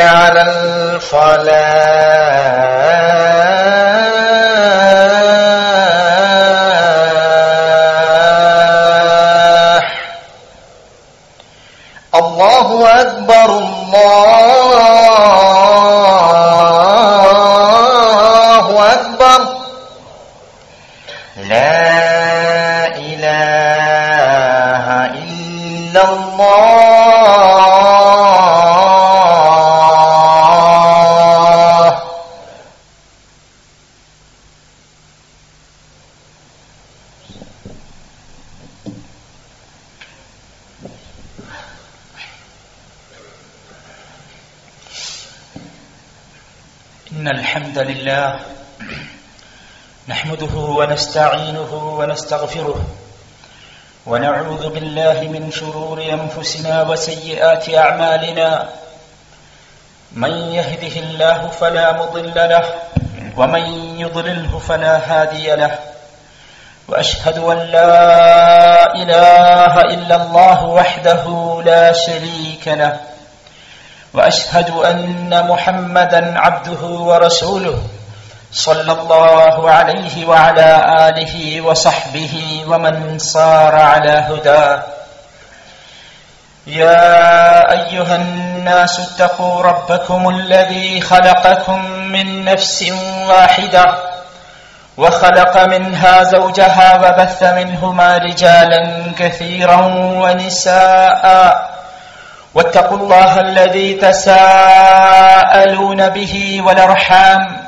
على الفلاح الله أكبر الله أكبر لا إله إلا الله إن الحمد لله نحمده ونستعينه ونستغفره ونعوذ بالله من شرور أنفسنا وسيئات أعمالنا. من يهده الله فلا مضل له ومن يضلله فلا هادي له. وأشهد أن لا إله إلا الله وحده لا شريك له. وأشهد أن محمدا عبده ورسوله. صلى الله عليه وعلى آله وصحبه ومن صار على هداه يا أيها الناس اتقوا ربكم الذي خلقكم من نفس واحدة وخلق منها زوجها وبث منهما رجالا كثيرا ونساء. واتقوا الله الذي تساءلون به والأرحام.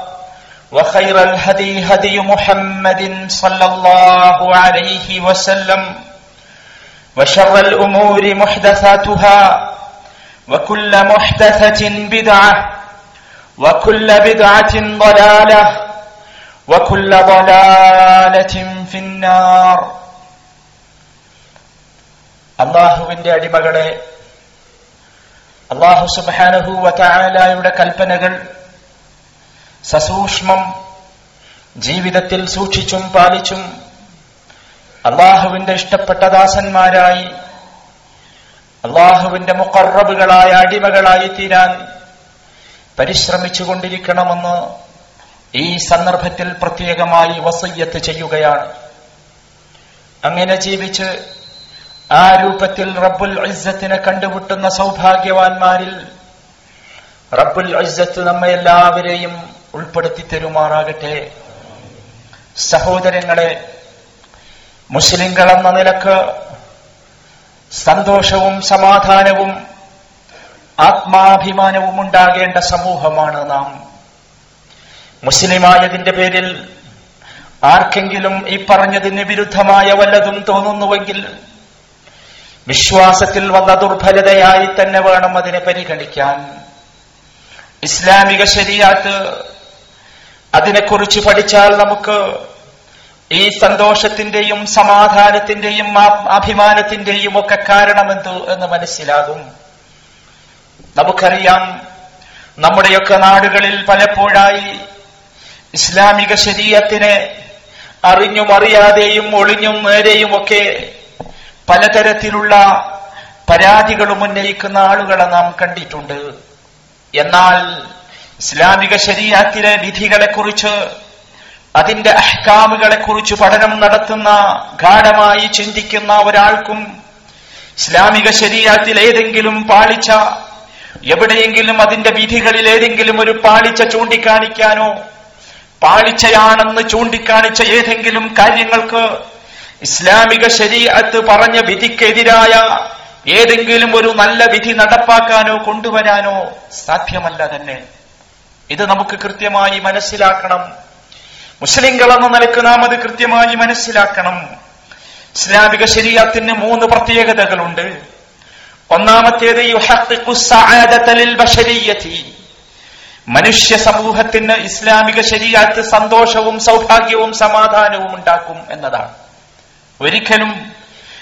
وخير الهدي هدي محمد صلى الله عليه وسلم وشر الأمور محدثاتها وكل محدثة بدعة وكل بدعة ضلالة وكل ضلالة في النار അള്ളാഹുവിന്റെ അടിമകളെ അള്ളാഹു സുബാനഹുവല കൽപ്പനകൾ സസൂക്ഷ്മം ജീവിതത്തിൽ സൂക്ഷിച്ചും പാലിച്ചും അള്ളാഹുവിന്റെ ഇഷ്ടപ്പെട്ട ദാസന്മാരായി അള്ളാഹുവിന്റെ മുക്കറബുകളായ അടിമകളായി തീരാൻ പരിശ്രമിച്ചുകൊണ്ടിരിക്കണമെന്ന് ഈ സന്ദർഭത്തിൽ പ്രത്യേകമായി വസയ്യത്ത് ചെയ്യുകയാണ്. അങ്ങനെ ജീവിച്ച് ആ രൂപത്തിൽ റബ്ബുൽ ഇസ്സത്തിനെ കണ്ടുമുട്ടുന്ന സൗഭാഗ്യവാന്മാരിൽ റബ്ബുൽ ഇസ്സത്ത് നമ്മെ എല്ലാവരെയും ഉൾപ്പെടുത്തി തരുമാറാകട്ടെ. സഹോദരങ്ങളെ മുസ്ലിങ്ങൾ എന്ന നിലയ്ക്ക് സന്തോഷവും സമാധാനവും ആത്മാഭിമാനവും ഉണ്ടാകേണ്ട സമൂഹമാണ് നാം. മുസ്ലിമായതിന്റെ പേരിൽ ആർക്കെങ്കിലും ഈ പറഞ്ഞതിന് വിരുദ്ധമായ വല്ലതും തോന്നുന്നുവെങ്കിൽ വിശ്വാസത്തിൽ വന്ന ദുർബലതയായി തന്നെ വേണം അതിനെ പരിഗണിക്കാൻ. ഇസ്ലാമിക ശരിയാത്ത് അതിനെക്കുറിച്ച് പഠിച്ചാൽ നമുക്ക് ഈ സന്തോഷത്തിന്റെയും സമാധാനത്തിന്റെയും അഭിമാനത്തിന്റെയും ഒക്കെ കാരണമെന്ത് എന്ന് മനസ്സിലാകും. നമുക്കറിയാം നമ്മുടെയൊക്കെ നാടുകളിൽ പലപ്പോഴായി ഇസ്ലാമിക ശരീരത്തിനെ അറിഞ്ഞും അറിയാതെയും ഒളിഞ്ഞും നേരെയും ഒക്കെ പലതരത്തിലുള്ള പരാതികളും ഉന്നയിക്കുന്ന ആളുകളെ നാം കണ്ടിട്ടുണ്ട്. എന്നാൽ ഇസ്ലാമിക ശരീരത്തിലെ വിധികളെക്കുറിച്ച് അതിന്റെ അഹ്കാമുകളെ കുറിച്ച് പഠനം നടത്തുന്ന ഗാഠമായി ചിന്തിക്കുന്ന ഒരാൾക്കും ഇസ്ലാമിക ശരീരത്തിൽ ഏതെങ്കിലും പാളിച്ച എവിടെയെങ്കിലും അതിന്റെ വിധികളിൽ ഏതെങ്കിലും ഒരു പാളിച്ച ചൂണ്ടിക്കാണിക്കാനോ പാളിച്ചയാണെന്ന് ചൂണ്ടിക്കാണിച്ച ഏതെങ്കിലും കാര്യങ്ങൾക്ക് ഇസ്ലാമിക ശരീരത്ത് പറഞ്ഞ വിധിക്കെതിരായ ഏതെങ്കിലും ഒരു നല്ല വിധി നടപ്പാക്കാനോ കൊണ്ടുവരാനോ സാധ്യമല്ല തന്നെ. ഇത് നമുക്ക് കൃത്യമായി മനസ്സിലാക്കണം. മുസ്ലിങ്ങൾ എന്ന നിലയ്ക്ക് നാം അത് കൃത്യമായി മനസ്സിലാക്കണം. ഇസ്ലാമിക ശരീരത്തിന് മൂന്ന് പ്രത്യേകതകളുണ്ട്. ഒന്നാമത്തേത് മനുഷ്യ സമൂഹത്തിന് ഇസ്ലാമിക ശരീരത്ത് സന്തോഷവും സൗഭാഗ്യവും സമാധാനവും ഉണ്ടാക്കും എന്നതാണ്. ഒരിക്കലും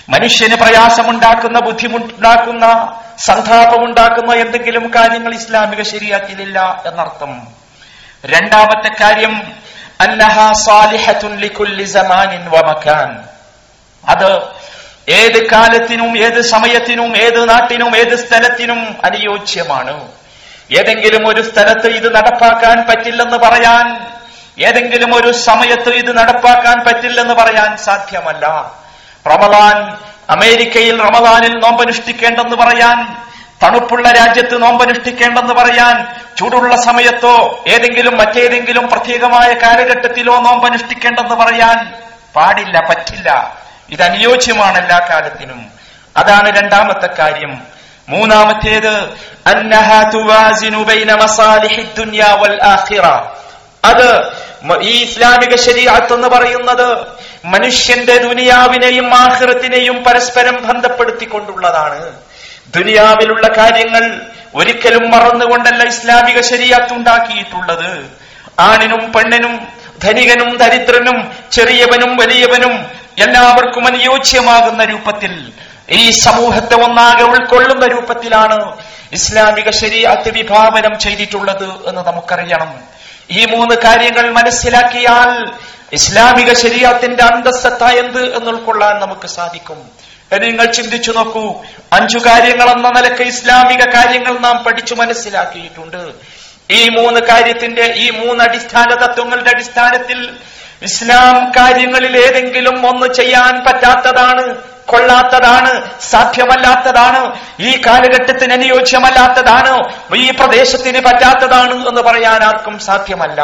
മനുഷ്യന് പ്രയാസമുണ്ടാക്കുന്ന ബുദ്ധിമുട്ടുണ്ടാക്കുന്ന സന്താപമുണ്ടാക്കുന്ന എന്തെങ്കിലും കാര്യങ്ങൾ ഇസ്ലാമിക ശരിയാക്കിയില്ല എന്നർത്ഥം. രണ്ടാമത്തെ കാര്യം അത് ഏത് കാലത്തിനും ഏത് സമയത്തിനും ഏത് നാട്ടിനും ഏത് സ്ഥലത്തിനും അനുയോജ്യമാണ്. ഏതെങ്കിലും ഒരു സ്ഥലത്ത് ഇത് നടപ്പാക്കാൻ പറ്റില്ലെന്ന് പറയാൻ ഏതെങ്കിലും ഒരു സമയത്ത് ഇത് നടപ്പാക്കാൻ പറ്റില്ലെന്ന് പറയാൻ സാധ്യമല്ല. റമദാൻ അമേരിക്കയിൽ റമദാനിൽ നോമ്പനുഷ്ഠിക്കേണ്ടെന്ന് പറയാൻ തണുപ്പുള്ള രാജ്യത്ത് നോമ്പനുഷ്ഠിക്കേണ്ടെന്ന് പറയാൻ ചൂടുള്ള സമയത്തോ ഏതെങ്കിലും മറ്റേതെങ്കിലും പ്രത്യേകമായ കാലഘട്ടത്തിലോ നോമ്പനുഷ്ഠിക്കേണ്ടെന്ന് പറയാൻ പാടില്ല പറ്റില്ല. ഇത് അനുയോജ്യമാണ് എല്ലാ കാലത്തിനും. അതാണ് രണ്ടാമത്തെ കാര്യം. മൂന്നാമത്തേത് അത് ഈ ഇസ്ലാമിക ശരീരത്ത് എന്ന് പറയുന്നത് മനുഷ്യന്റെ ദുനിയാവിനെയും ആഖിറത്തിനെയും പരസ്പരം ബന്ധപ്പെടുത്തിക്കൊണ്ടുള്ളതാണ്. ദുനിയാവിലുള്ള കാര്യങ്ങൾ ഒരിക്കലും മറന്നുകൊണ്ടല്ല ഇസ്ലാമിക ശരീഅത്ത് ഉണ്ടാക്കിയിട്ടുള്ളത്. ആണിനും പെണ്ണിനും ധനികനും ദരിദ്രനും ചെറിയവനും വലിയവനും എല്ലാവർക്കും അനുയോജ്യമാകുന്ന രൂപത്തിൽ ഈ സമൂഹത്തെ ഒന്നാകെ ഉൾക്കൊള്ളുന്ന രൂപത്തിലാണ് ഇസ്ലാമിക ശരിയാത്ത് വിഭാവനം ചെയ്തിട്ടുള്ളത് എന്ന് നമുക്കറിയണം. ഈ മൂന്ന് കാര്യങ്ങൾ മനസ്സിലാക്കിയാൽ ഇസ്ലാമിക ശരീരത്തിന്റെ അന്തസ്സത്ത എന്ത് എന്ന് ഉൾക്കൊള്ളാൻ നമുക്ക് സാധിക്കും. നിങ്ങൾ ചിന്തിച്ചു നോക്കൂ അഞ്ചു കാര്യങ്ങൾ എന്ന നിലയ്ക്ക് ഇസ്ലാമിക കാര്യങ്ങൾ നാം പഠിച്ചു മനസ്സിലാക്കിയിട്ടുണ്ട്. ഈ മൂന്ന് കാര്യത്തിന്റെ ഈ മൂന്ന് അടിസ്ഥാന തത്വങ്ങളുടെ അടിസ്ഥാനത്തിൽ ഇസ്ലാം കാര്യങ്ങളിൽ ഏതെങ്കിലും ഒന്ന് ചെയ്യാൻ പറ്റാത്തതാണ്. കൊള്ളാത്തതാണ് സാധ്യമല്ലാത്തതാണ് ഈ കാലഘട്ടത്തിന് അനുയോജ്യമല്ലാത്തതാണ് ഈ പ്രദേശത്തിന് പറ്റാത്തതാണ് എന്ന് പറയാൻ ആർക്കും സാധ്യമല്ല.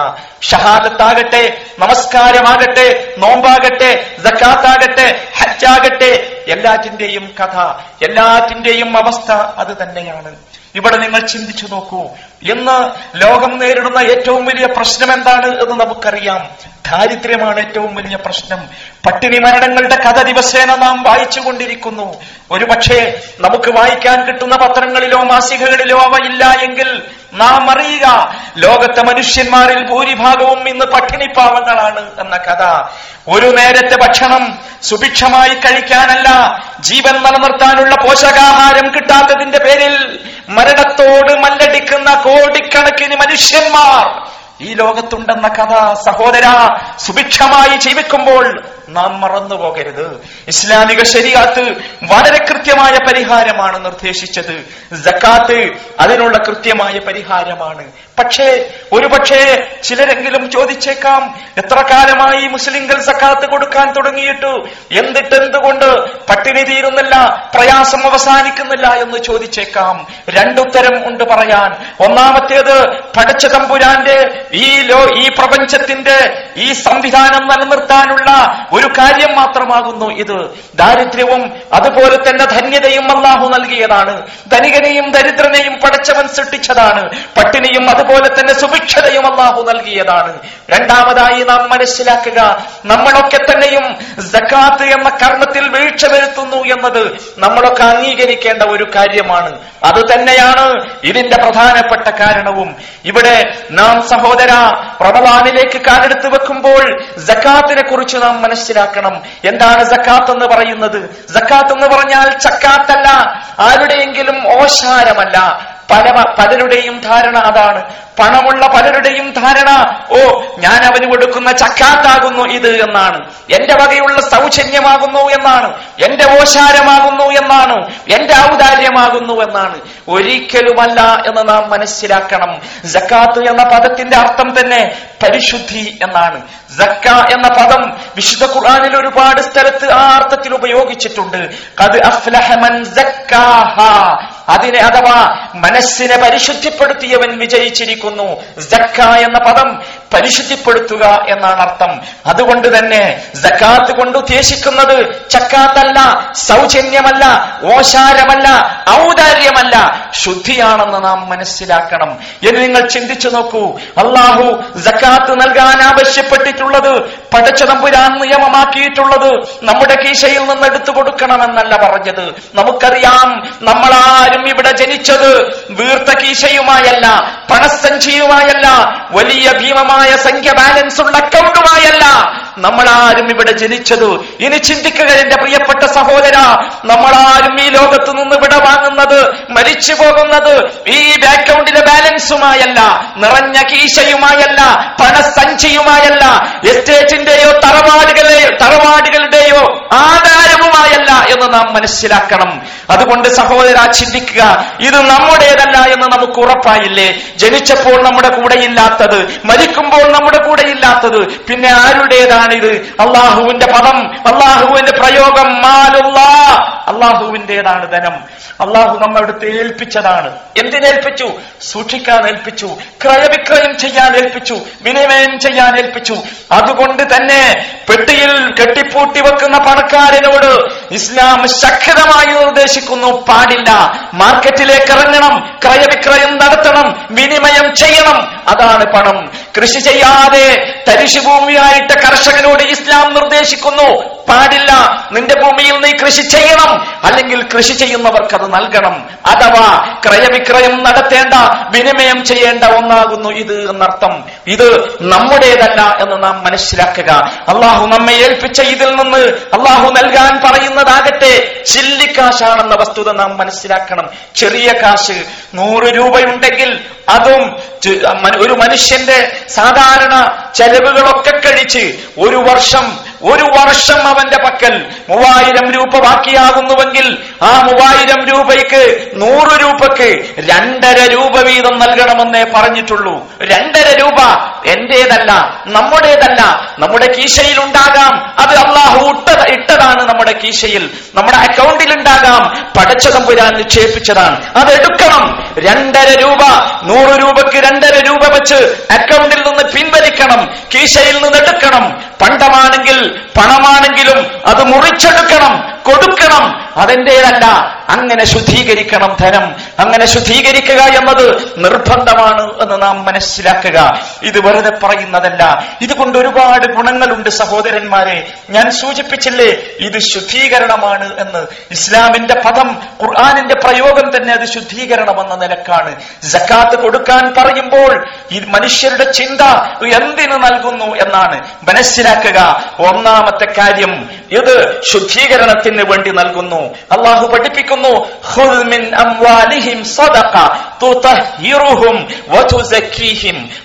ഷഹാദത്താകട്ടെ നമസ്കാരമാകട്ടെ നോമ്പാകട്ടെ ജക്കാത്താകട്ടെ ഹജ്ജാകട്ടെ എല്ലാറ്റിന്റെയും കഥ എല്ലാറ്റിന്റെയും അവസ്ഥ അത് തന്നെയാണ്. ഇവിടെ നിങ്ങൾ ചിന്തിച്ചു നോക്കൂ. ഇന്ന് ലോകം നേരിടുന്ന ഏറ്റവും വലിയ പ്രശ്നം എന്താണ് എന്ന് നമുക്കറിയാം. ദാരിദ്ര്യമാണ് ഏറ്റവും വലിയ പ്രശ്നം. പട്ടിണി മരണങ്ങളുടെ കഥ ദിവസേന നാം വായിച്ചുകൊണ്ടിരിക്കുന്നു ഒരുപക്ഷെ നമുക്ക് വായിക്കാൻ കിട്ടുന്ന പത്രങ്ങളിലോ മാസികകളിലോ അവ ഇല്ല എങ്കിൽ നാം അറിയുക ലോകത്തെ മനുഷ്യന്മാരിൽ ഭൂരിഭാഗവും ഇന്ന് പട്ടിണിപ്പാവങ്ങളാണ് എന്ന കഥ. ഒരു നേരത്തെ ഭക്ഷണം സുഭിക്ഷമായി കഴിക്കാനല്ല ജീവൻ നിലനിർത്താനുള്ള പോഷകാഹാരം കിട്ടാത്തതിന്റെ പേരിൽ മരണത്തോട് മല്ലടിക്കുന്ന കോടിക്കണക്കിന് മനുഷ്യന്മാർ ഈ ലോകത്തുണ്ടെന്ന കഥ സഹോദര സുഭിക്ഷമായി ജീവിക്കുമ്പോൾ നാം മറന്നു പോകരുത്. ഇസ്ലാമിക ശരിയാത്ത് വളരെ കൃത്യമായ പരിഹാരമാണ് നിർദ്ദേശിച്ചത്. ജക്കാത്ത് അതിനുള്ള കൃത്യമായ പരിഹാരമാണ്. പക്ഷേ ഒരു പക്ഷേ ചിലരെങ്കിലും ചോദിച്ചേക്കാം എത്ര കാലമായി മുസ്ലിങ്ങൾ സക്കാത്ത് കൊടുക്കാൻ തുടങ്ങിയിട്ടു? എന്നിട്ട് എന്തുകൊണ്ട് പട്ടിണി തീരുന്നില്ല പ്രയാസം അവസാനിക്കുന്നില്ല എന്ന് ചോദിച്ചേക്കാം. രണ്ടുത്തരം ഉണ്ട് പറയാൻ. ഒന്നാമത്തേത് പടച്ച തമ്പുരാന്റെ ഈ ലോ ഈ പ്രപഞ്ചത്തിന്റെ ഈ സംവിധാനം നിലനിർത്താനുള്ള ഒരു കാര്യം മാത്രമാകുന്നു ഇത്. ദാരിദ്ര്യവും അതുപോലെ തന്നെ ധന്യതയും അള്ളാഹു നൽകിയതാണ്. ധനികനെയും ദരിദ്രനെയും പടച്ചവൻ സൃഷ്ടിച്ചതാണ്. പട്ടിണിയും അതുപോലെ തന്നെ സുഭിക്ഷതയും അള്ളാഹു നൽകിയതാണ്. രണ്ടാമതായി നാം മനസ്സിലാക്കുക നമ്മളൊക്കെ തന്നെയും ജക്കാത്ത് എന്ന കർമ്മത്തിൽ വീഴ്ച വരുത്തുന്നു എന്നത് നമ്മളൊക്കെ അംഗീകരിക്കേണ്ട ഒരു കാര്യമാണ്. അത് തന്നെയാണ് ഇതിന്റെ പ്രധാനപ്പെട്ട കാരണവും. ഇവിടെ നാം സഹോദര പ്രബലാനിലേക്ക് കാലെടുത്ത് വെക്കുമ്പോൾ ജക്കാത്തിനെ കുറിച്ച് നാം മനസ്സിലാക്കണം. എന്താണ് സക്കാത്ത് എന്ന് പറയുന്നത്? സക്കാത്ത് എന്ന് പറഞ്ഞാൽ ചക്കാത്തല്ല. ആരുടെയെങ്കിലും ഓശാരമല്ല. പല പലരുടെയും ധാരണ അതാണ്. പണമുള്ള പലരുടെയും ധാരണ ഓ ഞാൻ അവന് കൊടുക്കുന്ന ചക്കാത്താകുന്നു ഇത് എന്നാണ്. എന്റെ വകയുള്ള സൗജന്യമാകുന്നു എന്നാണ്. എന്റെ ഓശാരമാകുന്നു എന്നാണ്. എന്റെ ഔദാര്യമാകുന്നു എന്നാണ്. ഒരിക്കലുമല്ല എന്ന് നാം മനസ്സിലാക്കണം. ജക്കാത്ത് എന്ന പദത്തിന്റെ അർത്ഥം തന്നെ പരിശുദ്ധി എന്നാണ്. ജക്ക എന്ന പദം വിശുദ്ധ ഖുർആാനിൽ ഒരുപാട് സ്ഥലത്ത് ആ അർത്ഥത്തിൽ ഉപയോഗിച്ചിട്ടുണ്ട്. അഫ്ലഹമൻ അതിനെ അഥവാ മനസ്സിനെ പരിശുദ്ധിപ്പെടുത്തിയവൻ വിജയിച്ചിരിക്കുന്നു. എന്ന പദം പരിശുദ്ധിപ്പെടുത്തുക എന്നാണ് അർത്ഥം. അതുകൊണ്ട് തന്നെ ജക്കാത്ത് കൊണ്ട് ഉദ്ദേശിക്കുന്നത് ചക്കാത്തല്ല സൗജന്യമല്ല ഓശാരമല്ല ഔദാര്യമല്ല. ശുദ്ധിയാണെന്ന് നാം മനസ്സിലാക്കണം. എന്ന് നിങ്ങൾ ചിന്തിച്ചു നോക്കൂ. അള്ളാഹു ജക്കാത്ത് നൽകാൻ ആവശ്യപ്പെട്ടിട്ടുള്ളത് പടച്ചതമ്പുരാൻ നിയമമാക്കിയിട്ടുള്ളത് നമ്മുടെ കീശയിൽ നിന്ന് എടുത്തു കൊടുക്കണമെന്നല്ല പറഞ്ഞത്. നമുക്കറിയാം നമ്മളാരും ഇവിടെ ജനിച്ചത് വീർത്ത കീശയുമായല്ല പണസഞ്ചിയുമായല്ല വലിയ ഭീമമായ സംഖ്യ ബാലൻസ് ഉള്ള അക്കൗണ്ടുമായല്ല ആരും ഇവിടെ ജനിച്ചത്. ഇനി ചിന്തിക്കുക എന്റെ പ്രിയപ്പെട്ട സഹോദര നമ്മളാരും ഈ ലോകത്ത് നിന്ന് വിട വാങ്ങുന്നത് മരിച്ചു പോകുന്നത് ഈ ബാക്ക്ഗ്രൗണ്ടിലെ ബാലൻസുമായല്ല നിറഞ്ഞ കീശയുമായല്ല പണസഞ്ചിയുമായല്ല. എസ്റ്റേറ്റിന്റെയോ തറവാടുകളെയോ തറവാടുകളുടെയോ ആധാരവുമായല്ല എന്ന് നാം മനസ്സിലാക്കണം. അതുകൊണ്ട് സഹോദര ചിന്തിക്കുക. ഇത് നമ്മുടേതല്ല എന്ന് നമുക്ക് ഉറപ്പായില്ലേ? ജനിച്ചപ്പോൾ നമ്മുടെ കൂടെയില്ലാത്തത് മരിക്കുമ്പോൾ നമ്മുടെ കൂടെയില്ലാത്തത് പിന്നെ ആരുടേതാണിത്? അള്ളാഹുവിന്റെ പദം അള്ളാഹുവിന്റെ പ്രയോഗം മാലുള്ളാ അള്ളാഹുവിന്റേതാണ് ധനം. അള്ളാഹു നമ്മടുത്ത് ഏൽപ്പിച്ചതാണ്. എന്തിനേൽപ്പിച്ചു? സൂക്ഷിക്കാൻ ഏൽപ്പിച്ചു. ക്രയവിക്രയം ചെയ്യാൻ ഏൽപ്പിച്ചു. വിനിമയം ചെയ്യാൻ ഏൽപ്പിച്ചു. അതുകൊണ്ട് തന്നെ പെട്ടിയിൽ കെട്ടിപ്പൂട്ടി വെക്കുന്ന പണക്കാരനോട് ഇസ്ലാം ശക്തമായി നിർദ്ദേശിക്കുന്നു. പാടില്ല. മാർക്കറ്റിലേക്ക് ഇറങ്ങണം. ക്രയവിക്രയം നടത്തണം. വിനിമയം ചെയ്യണം. അതാണ് പണം. കൃഷി ചെയ്യാതെ തരിശുഭൂമിയായിട്ട് കർഷകനോട് ഇസ്ലാം നിർദ്ദേശിക്കുന്നു. പാടില്ല. നിന്റെ ഭൂമിയിൽ നീ കൃഷി ചെയ്യണം. അല്ലെങ്കിൽ കൃഷി ചെയ്യുന്നവർക്ക് അത് നൽകണം. അഥവാ ക്രയവിക്രയം നടത്തേണ്ട വിനിമയം ചെയ്യേണ്ട ഒന്നാകുന്നു ഇത് എന്നർത്ഥം. ഇത് നമ്മുടേതല്ല എന്ന് നാം മനസ്സിലാക്കുക. അള്ളാഹു നമ്മെ ഏൽപ്പിച്ച ഇതിൽ നിന്ന് അള്ളാഹു നൽകാൻ പറയുന്നതാകട്ടെ. ചില്ലിക്കാശാണെന്ന വസ്തുത നാം മനസ്സിലാക്കണം. ചെറിയ കാശ് നൂറ് രൂപയുണ്ടെങ്കിൽ അതും ഒരു മനുഷ്യന്റെ സാധാരണ ചെലവുകളൊക്കെ കഴിച്ച് ഒരു വർഷം ഒരു വർഷം അവന്റെ പക്കൽ മൂവായിരം രൂപ ബാക്കിയാകുന്നുവെങ്കിൽ ആ മൂവായിരം രൂപയ്ക്ക് നൂറ് രൂപയ്ക്ക് രണ്ടര രൂപ വീതം നൽകണമെന്നേ പറഞ്ഞിട്ടുള്ളൂ. രണ്ടര രൂപ എന്റേതല്ല നമ്മുടേതല്ല. നമ്മുടെ കീശയിൽ ഉണ്ടാകാം. അത് അള്ളാഹു ഇട്ട ഇട്ടതാണ് നമ്മുടെ കീശയിൽ. നമ്മുടെ അക്കൗണ്ടിൽ ഉണ്ടാകാം. പടച്ചതമ്പുരാൻ നിക്ഷേപിച്ചതാണ്. അത് എടുക്കണം രണ്ടര രൂപ നൂറ് രൂപക്ക് രണ്ടര രൂപ വെച്ച് അക്കൗണ്ടിൽ നിന്ന് പിൻവലിക്കണം കീശയിൽ നിന്ന് എടുക്കണം. പണ്ടമാണെങ്കിൽ പണമാണെങ്കിലും അത് മുറിച്ചെടുക്കണം. കൊടുക്കണം. അതെന്റേതല്ല അങ്ങനെ ശുദ്ധീകരിക്കണം ധനം. അങ്ങനെ ശുദ്ധീകരിക്കുക എന്നത് നിർബന്ധമാണ് എന്ന് നാം മനസ്സിലാക്കുക. ഇത് വെറുതെ പറയുന്നതല്ല. ഇതുകൊണ്ട് ഒരുപാട് ഗുണങ്ങളുണ്ട് സഹോദരന്മാരെ. ഞാൻ സൂചിപ്പിച്ചില്ലേ ഇത് ശുദ്ധീകരണമാണ് എന്ന്. ഇസ്ലാമിന്റെ പദം ഖുർആാനിന്റെ പ്രയോഗം തന്നെ അത് ശുദ്ധീകരണം എന്ന നിലക്കാണ്. ജക്കാത്ത് കൊടുക്കാൻ പറയുമ്പോൾ ഈ മനുഷ്യരുടെ ചിന്ത എന്തിനു നൽകുന്നു എന്നാണ് മനസ്സിലാക്കുക. ഒന്നാമത്തെ കാര്യം ഇത് ശുദ്ധീകരണത്തിന് വേണ്ടി നൽകുന്നു. അള്ളാഹു പഠിപ്പിക്കുന്നു.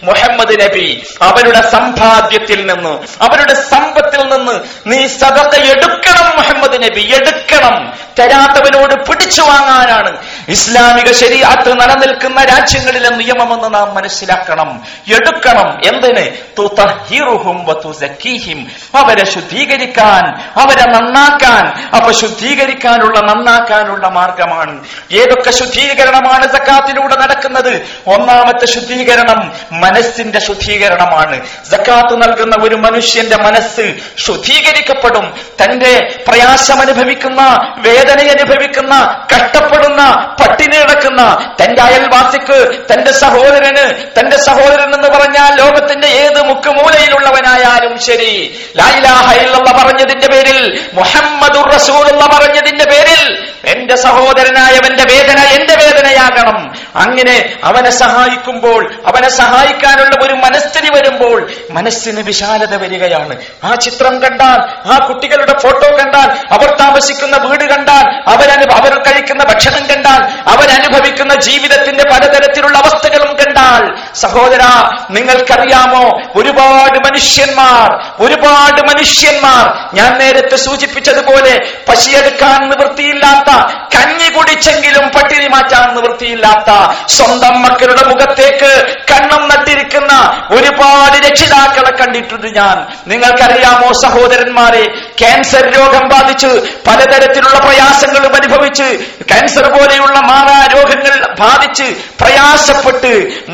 മുഹമ്മദ് നബി. അവരുടെ സമ്പാദ്യത്തിൽ നിന്ന് അവരുടെ സമ്പത്തിൽ നിന്ന് നീ സദക്ക എടുക്കണം മുഹമ്മദ് നബി എടുക്കണം. തരാത്തവനോട് പിടിച്ചു വാങ്ങാനാണ്. ഇസ്ലാമിക ശരീഅത്ത് നിലനിൽക്കുന്ന രാജ്യങ്ങളിലെ നിയമമെന്ന് നാം മനസ്സിലാക്കണം. എടുക്കണം. എന്തിന്. അവരെ ശുദ്ധീകരിക്കാൻ അവരെ നന്നാക്കാൻ അപ്പൊ ശുദ്ധീകരിക്കാനുള്ള നന്നാക്കാനുള്ള മാർഗമാണ്. ഏതൊക്കെ ശുദ്ധീകരണമാണ് സക്കാത്തിലൂടെ നടക്കുന്നത്? ഒന്നാമത്തെ ശുദ്ധീകരണം മനസ്സിന്റെ ശുദ്ധീകരണമാണ്. സക്കാത്ത് നൽകുന്ന ഒരു മനുഷ്യന്റെ മനസ്സ് ശുദ്ധീകരിക്കപ്പെടും. തന്റെ പ്രയാസം അനുഭവിക്കുന്ന വേദന അനുഭവിക്കുന്ന കഷ്ടപ്പെടുന്ന പട്ടിണി കിടക്കുന്ന തന്റെ അയൽവാസിക്ക് തന്റെ സഹോദരന് തന്റെ സഹോദരൻ എന്ന് പറഞ്ഞാൽ ലോകത്തിന്റെ ഏത് മുക്കുമൂലയിലുള്ളവനായാലും ശരി. ലായിലാഹ പറഞ്ഞതിന്റെ പേരിൽ മുഹമ്മദുർ റസൂലുള്ള പറഞ്ഞതിന്റെ പേരിൽ എന്റെ സഹോദരനായവന്റെ വേദന എന്റെ വേദനയാകണം. അങ്ങനെ അവനെ സഹായിക്കുമ്പോൾ അവനെ സഹായിക്കാനുള്ള ഒരു മനസ്ഥിതി വരുമ്പോൾ മനസ്സിന് വിശാലത വരികയാണ്. ആ ചിത്രം കണ്ടാൽ ആ കുട്ടികളുടെ ഫോട്ടോ കണ്ടാൽ അവർ താമസിക്കുന്ന വീട് കണ്ടാൽ അവരനു അവർ കഴിക്കുന്ന ഭക്ഷണം കണ്ടാൽ അവരനുഭവിക്കുന്ന ജീവിതത്തിന്റെ പലതരത്തിലുള്ള അവസ്ഥകളും കണ്ടാൽ സഹോദര നിങ്ങൾക്കറിയാമോ? ഒരുപാട് മനുഷ്യന്മാർ ഒരുപാട് മനുഷ്യന്മാർ. ഞാൻ നേരത്തെ സൂചിപ്പിച്ചതുപോലെ പശിയെടുക്കാൻ നിവൃത്തിയില്ലാത്ത കഞ്ഞി കുടിച്ചെങ്കിലും പട്ടിണി മാറ്റാൻ നിവൃത്തിയില്ലാത്ത സ്വന്തം മക്കളുടെ മുഖത്തേക്ക് കണ്ണം നട്ടിരിക്കുന്ന ഒരുപാട് രക്ഷിതാക്കളെ കണ്ടിട്ടുണ്ട് ഞാൻ. നിങ്ങൾക്കറിയാമോ സഹോദരന്മാരെ ക്യാൻസർ രോഗം ബാധിച്ച് പലതരത്തിലുള്ള പ്രയാസങ്ങളും അനുഭവിച്ച് ക്യാൻസർ പോലെയുള്ള മാറാ രോഗങ്ങൾ ബാധിച്ച് പ്രയാസപ്പെട്ട്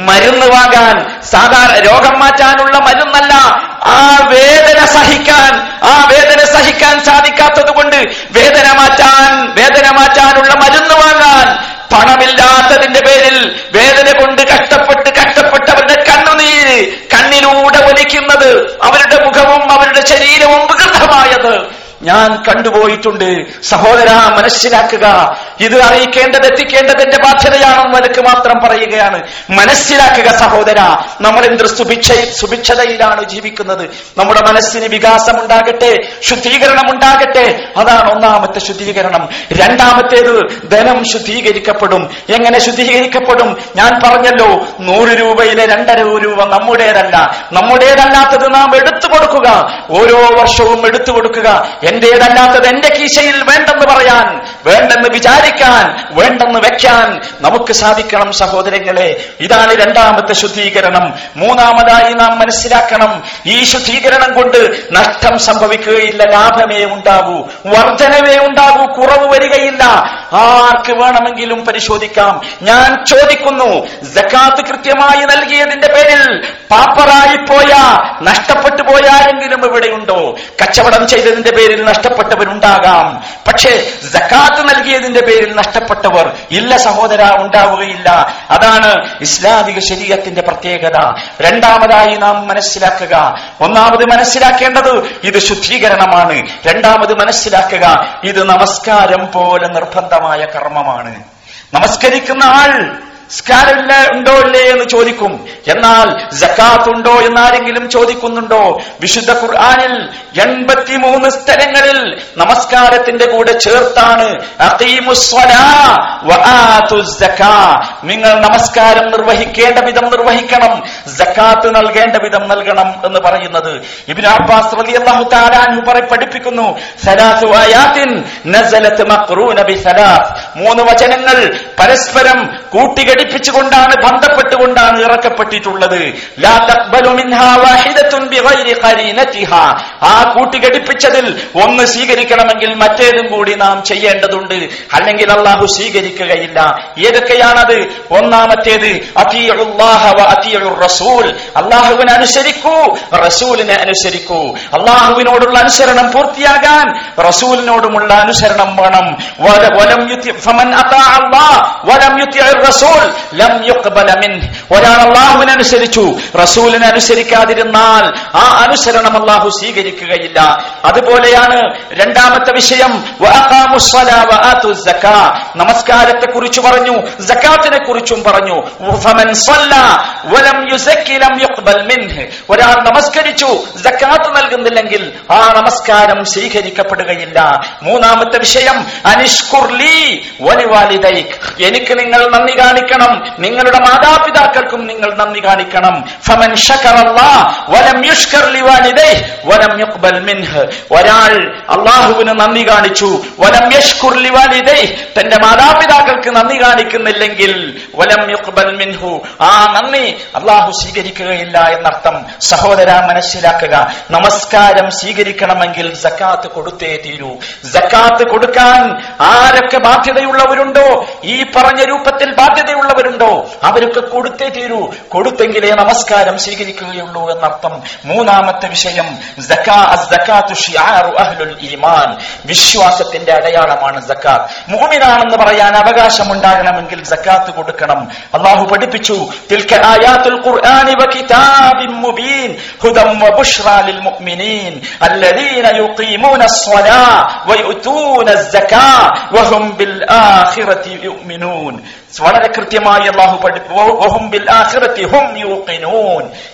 മരുന്ന് വാങ്ങാൻ സാധാരണ രോഗം മാറ്റാനുള്ള മരുന്നല്ല ആ വേദന സഹിക്കാൻ ആ ഒലിക്കുന്നത് ഞാൻ കണ്ടുപോയിട്ടുണ്ട്. സഹോദര മനസ്സിലാക്കുക. ഇത് അറിയിക്കേണ്ടത് എത്തിക്കേണ്ടതിന്റെ ബാധ്യതയാണെന്ന് എനിക്ക് മാത്രം പറയുകയാണ്. മനസ്സിലാക്കുക സഹോദര നമ്മൾ എന്ത് സുഭിക്ഷ സുഭിക്ഷതയിലാണ് ജീവിക്കുന്നത്. നമ്മുടെ മനസ്സിന് വികാസം ഉണ്ടാകട്ടെ ശുദ്ധീകരണം ഉണ്ടാകട്ടെ അതാണ് ഒന്നാമത്തെ ശുദ്ധീകരണം. രണ്ടാമത്തേത് ധനം ശുദ്ധീകരിക്കപ്പെടും. എങ്ങനെ ശുദ്ധീകരിക്കപ്പെടും? ഞാൻ പറഞ്ഞല്ലോ നൂറ് രൂപയിലെ രണ്ടര രൂപ നമ്മുടേതല്ല. നമ്മുടേതല്ലാത്തത് നാം എടുത്തു കൊടുക്കുക. ഓരോ വർഷവും എടുത്തു കൊടുക്കുക. എന്റേതല്ലാത്തത് എന്റെ കീശയിൽ വേണ്ടെന്ന് പറയാൻ വേണ്ടെന്ന് വിചാരിക്കാൻ വേണ്ടെന്ന് വെക്കാൻ നമുക്ക് സാധിക്കണം സഹോദരങ്ങളെ. ഇതാണ് രണ്ടാമത്തെ ശുദ്ധീകരണം. മൂന്നാമതായി നാം മനസ്സിലാക്കണം ഈ ശുദ്ധീകരണം കൊണ്ട് നഷ്ടം സംഭവിക്കുകയില്ല ലാഭമേ ഉണ്ടാകൂ വർധനവേ ഉണ്ടാകൂ കുറവ് വരികയില്ല. ആർക്ക് വേണമെങ്കിലും പരിശോധിക്കാം. ഞാൻ ചോദിക്കുന്നു ജക്കാത്ത് കൃത്യമായി നൽകിയതിന്റെ പേരിൽ പാപ്പറായി പോയ നഷ്ടപ്പെട്ടു പോയാരെങ്കിലും ഇവിടെയുണ്ടോ? കച്ചവടം ചെയ്തതിന്റെ പേരിൽ നഷ്ടപ്പെട്ടവരുണ്ടാകാം പക്ഷേ ജക്കാത്ത് നൽകിയതിന്റെ പേരിൽ നഷ്ടപ്പെട്ടവർ ഇല്ല സഹോദര ഉണ്ടാവുകയില്ല. അതാണ് ഇസ്ലാമിക ശരീരത്തിന്റെ പ്രത്യേകത. രണ്ടാമതായി നാം മനസ്സിലാക്കുക. ഒന്നാമത് മനസ്സിലാക്കേണ്ടത് ഇത് ശുദ്ധീകരണമാണ്. രണ്ടാമത് മനസ്സിലാക്കുക ഇത് നമസ്കാരം പോലെ നിർബന്ധമായ കർമ്മമാണ്. നമസ്കരിക്കുന്ന ആൾ സ്കാരില്ല ഉണ്ടോ ഇല്ലേ എന്ന് ചോദിക്കും. എന്നാൽ ജക്കാത്ത് ഉണ്ടോ എന്നാരെങ്കിലും ചോദിക്കുന്നുണ്ടോ? വിശുദ്ധ ഖുർആാനിൽ എൺപത്തിമൂന്ന് സ്ഥലങ്ങളിൽ നമസ്കാരത്തിന്റെ കൂടെ ചേർത്താണ്. നിങ്ങൾ നമസ്കാരം നിർവഹിക്കേണ്ട വിധം നിർവഹിക്കണം. ജക്കാത്ത് നൽകേണ്ട വിധം നൽകണം എന്ന് പറയുന്നത്. ഇബ്നു അബ്ബാസ് പഠിപ്പിക്കുന്നു. മൂന്ന് വചനങ്ങൾ പരസ്പരം കൂട്ടിഘടിപ്പിച്ചുകൊണ്ടാണ് ബന്ധപ്പെട്ടുകൊണ്ടാണ് ഇറക്കപ്പെട്ടിട്ടുള്ളത്. ആ കൂട്ടിഘടിപ്പിച്ചതിൽ ഒന്ന് സ്വീകരിക്കണമെങ്കിൽ മറ്റേതും കൂടി നാം ചെയ്യേണ്ടതുണ്ട്. അല്ലെങ്കിൽ അള്ളാഹു സ്വീകരിക്കുകയില്ല. ഏതൊക്കെയാണത്? ഒന്നാമത്തേത് റസൂൽ. അള്ളാഹുവിനെ അനുസരിക്കൂ റസൂലിനെ അനുസരിക്കൂ. അള്ളാഹുവിനോടുള്ള അനുസരണം പൂർത്തിയാകാൻ റസൂലിനോടുമുള്ള അനുസരണം വേണം. വല- വലം യുതി- ഫമൻ അതാഅ അല്ലാഹ് വലം യുതിഇ ഒരാൾ അള്ളാഹുവിനെ അനുസരിച്ചു. റസൂലിനെ അനുസരിക്കാതിരുന്നാൽ ആ അനുസരണം അള്ളാഹു സ്വീകരിക്കുകയില്ല. അതുപോലെയാണ് രണ്ടാമത്തെ വിഷയം. നമസ്കാരത്തെ കുറിച്ച് പറഞ്ഞു ജക്കാത്തിനെ കുറിച്ചും പറഞ്ഞു ഒരാൾ നമസ്കരിച്ചു ജക്കാത്ത് നൽകുന്നില്ലെങ്കിൽ ആ നമസ്കാരം സ്വീകരിക്കപ്പെടുകയില്ല. മൂന്നാമത്തെ വിഷയം അനിഷ്കുർലി എനിക്ക് നിങ്ങൾ നന്ദി കാണിക്കണം. നിങ്ങളുടെ നിങ്ങളുടെ മാതാപിതാക്കൾക്കും നിങ്ങൾ നന്ദി കാണിക്കണം. ഫമൻ വലം വലം യുഖ്ബൽ മിൻഹ്. ഒരാൾ അള്ളാഹുവിന് നന്ദി കാണിച്ചു വലം യഷ്കുർ ലിവാലിദൈ തന്റെ മാതാപിതാക്കൾക്ക് നന്ദി കാണിക്കുന്നില്ലെങ്കിൽ വലം യുഖ്ബൽ മിൻഹു. ആ നന്ദി അള്ളാഹു സ്വീകരിക്കുകയില്ല എന്നർത്ഥം. സഹോദര മനസ്സിലാക്കുക. നമസ്കാരം സ്വീകരിക്കണമെങ്കിൽ സക്കാത്ത് കൊടുത്തേ തീരൂ. സക്കാത്ത് കൊടുക്കാൻ ആരൊക്കെ ബാധ്യതയുള്ളവരുണ്ടോ? ഈ പറഞ്ഞ രൂപത്തിൽ ബാധ്യതയുള്ളവരുണ്ടോ? അവരൊക്കെ കൊടുത്തേ തീരൂ. കൊടുത്തെങ്കിലേ നമസ്കാരം സ്വീകരിക്കുകയുള്ളൂ എന്നർത്ഥം. മൂന്നാമത്തെ വിഷയം ഈമാൻ. വിശ്വാസത്തിന്റെ അടയാളമാണ് ജക്കാത്ത് മൂമിനാണെന്ന് പറയാൻ അവകാശമുണ്ടാകണമെങ്കിൽ ജക്കാത്ത് കൊടുക്കണം. അള്ളാഹു പഠിപ്പിച്ചു വളരെ കൃത്യമായി അള്ളാഹു പഠിപ്പും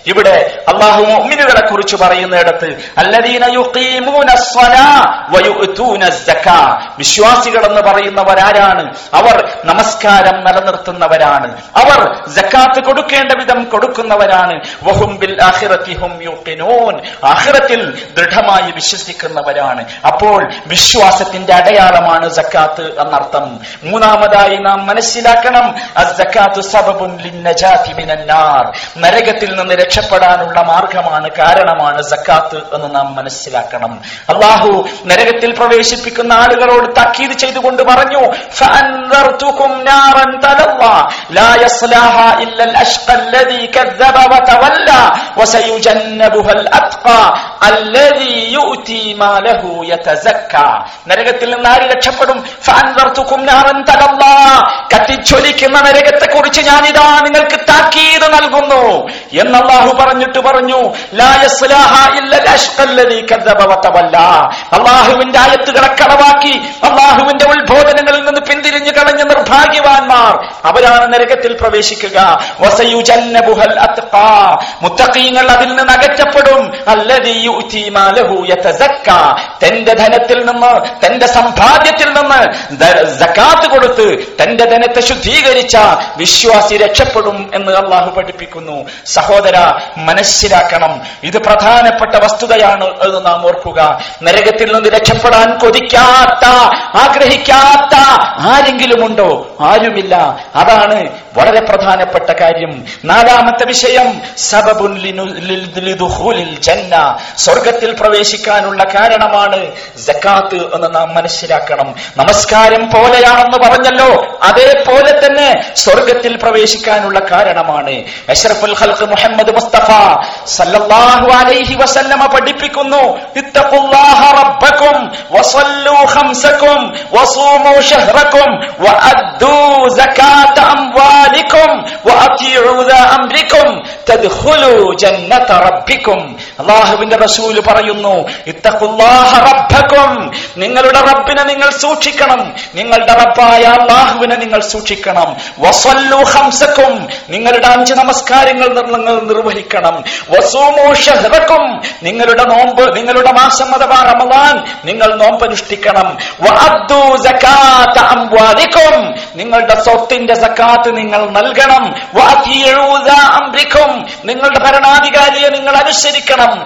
ഇവിടെ അള്ളാഹു മുഅ്മിനുകളെ കുറിച്ച് പറയുന്നിടത്ത് വിശ്വാസികൾ എന്ന് പറയുന്നവരാരാണ്? അവർ നമസ്കാരം നിലനിർത്തുന്നവരാണ്. അവർ സക്കാത്ത് കൊടുക്കേണ്ട വിധം കൊടുക്കുന്നവരാണ്. വഹും ബിൽ ഹും യുഖിനൂൻ. ദൃഢമായി വിശ്വസിക്കുന്നവരാണ്. അപ്പോൾ വിശ്വാസത്തിന്റെ അടയാളമാണ് സക്കാത്ത് എന്നർത്ഥം. മൂന്നാമതായി നാം മനസ്സിലാക്കണം നരകത്തിൽ നിന്ന് രക്ഷപ്പെടാനുള്ള മാർഗമാണ് കാരണമാണ് സക്കാത്ത് എന്ന് നാം മനസ്സിലാക്കണം. അള്ളാഹു നരകത്തിൽ പ്രവേശിപ്പിക്കുന്ന ആളുകളോട് താക്കീത് ചെയ്തുകൊണ്ട് പറഞ്ഞു നരകത്തിൽ നിന്ന് ആര് രക്ഷപ്പെടും? കത്തിച്ചൊലിക്കുന്ന നരകത്തെ കുറിച്ച് ഞാനിതാ നിങ്ങൾക്ക് താക്കീത് നൽകുന്നു എന്ന് അള്ളാഹു പറഞ്ഞിട്ട് പറഞ്ഞു അള്ളാഹുവിന്റെ ആയത്തുകളെ കടവാക്കി അള്ളാഹുവിന്റെ ഉത്ബോധനങ്ങളിൽ നിന്ന് പിന്തിരിഞ്ഞു കളഞ്ഞ നിർഭാഗ്യവാന്മാർ അവരാണ് നരകത്തിൽ പ്രവേശിക്കുക. മുത്തഖീങ്ങൾ അതിൽ നിന്ന് അകറ്റപ്പെടും. തന്റെ ധനത്തിൽ നിന്ന് തന്റെ സമ്പാദ്യത്തിൽ നിന്ന് കൊടുത്ത് തന്റെ ധനത്തെ ശുദ്ധീകരിച്ച വിശ്വാസി രക്ഷപ്പെടും എന്ന് അള്ളാഹു പഠിപ്പിക്കുന്നു. സഹോദര മനസ്സിലാക്കണം. ഇത് പ്രധാനപ്പെട്ട വസ്തുതയാണ് എന്ന് നാം ഓർക്കുക. നരകത്തിൽ നിന്ന് രക്ഷപ്പെടാൻ കൊതിക്കാത്ത ആഗ്രഹിക്കാത്ത ആരെങ്കിലും ഉണ്ടോ ആരുമില്ല. അതാണ് വളരെ പ്രധാനപ്പെട്ട കാര്യം. നാലാമത്തെ വിഷയം സബബുൻ ജന്ന. സ്വർഗത്തിൽ പ്രവേശിക്കാനുള്ള കാരണമാണ് ജക്കാത്ത് എന്ന് നാം മനസ്സിലാക്കണം. നമസ്കാരം പോലെയാണെന്ന് പറഞ്ഞല്ലോ. അതേപോലെ തന്നെ സ്വർഗത്തിൽ പ്രവേശിക്കാനുള്ള കാരണമാണ്. അഷ്റഫുൽ ഖൽഖ് മുഹമ്മദ് മുസ്തഫ സല്ലല്ലാഹു അലൈഹി വസല്ലമ പഠിപ്പിക്കുന്നു ഇത്തഖുല്ലാഹ റബ്ബക്കും വസല്ലു ഖംസക്കും വസൂമു ഷഹ്റക്കും വഅദ്ദു സകാത അംവാലിക്കും വഅതിഉ ദാ അംരിക്കും തദ്ഖുലു ജന്നത റബ്ബിക്കും അല്ലാഹുവിന്റെ റസൂൽ പറയുന്നു ഇത്തഖുല്ലാഹ റബ്ബക്കും നിങ്ങളുടെ റബ്ബിനെ നിങ്ങൾ സൂക്ഷിക്കണം. നിങ്ങളുടെ റബ്ബായ അല്ലാഹുവിനെ നിങ്ങൾ സൂക്ഷിക്കണം. വസല്ലു ഹംസക്കും നിങ്ങളുടെ അഞ്ച് നമസ്കാരങ്ങൾ നിങ്ങൾ നിർവഹിക്കണം. വസൂമു ഷഹ്റക്കും നിങ്ങളുടെ നോമ്പ് നിങ്ങളുടെ മാസം അഥവാ റമദാൻ നിങ്ങൾ നോമ്പനുഷ്ഠിക്കണം. സകാത അംവാലിക്കും നിങ്ങളുടെ സ്വത്തിന്റെ സക്കാത്ത് നിങ്ങൾ നൽകണം. നിങ്ങളുടെ ഭരണാധികാരിയെ നിങ്ങൾ അനുസരിക്കണം.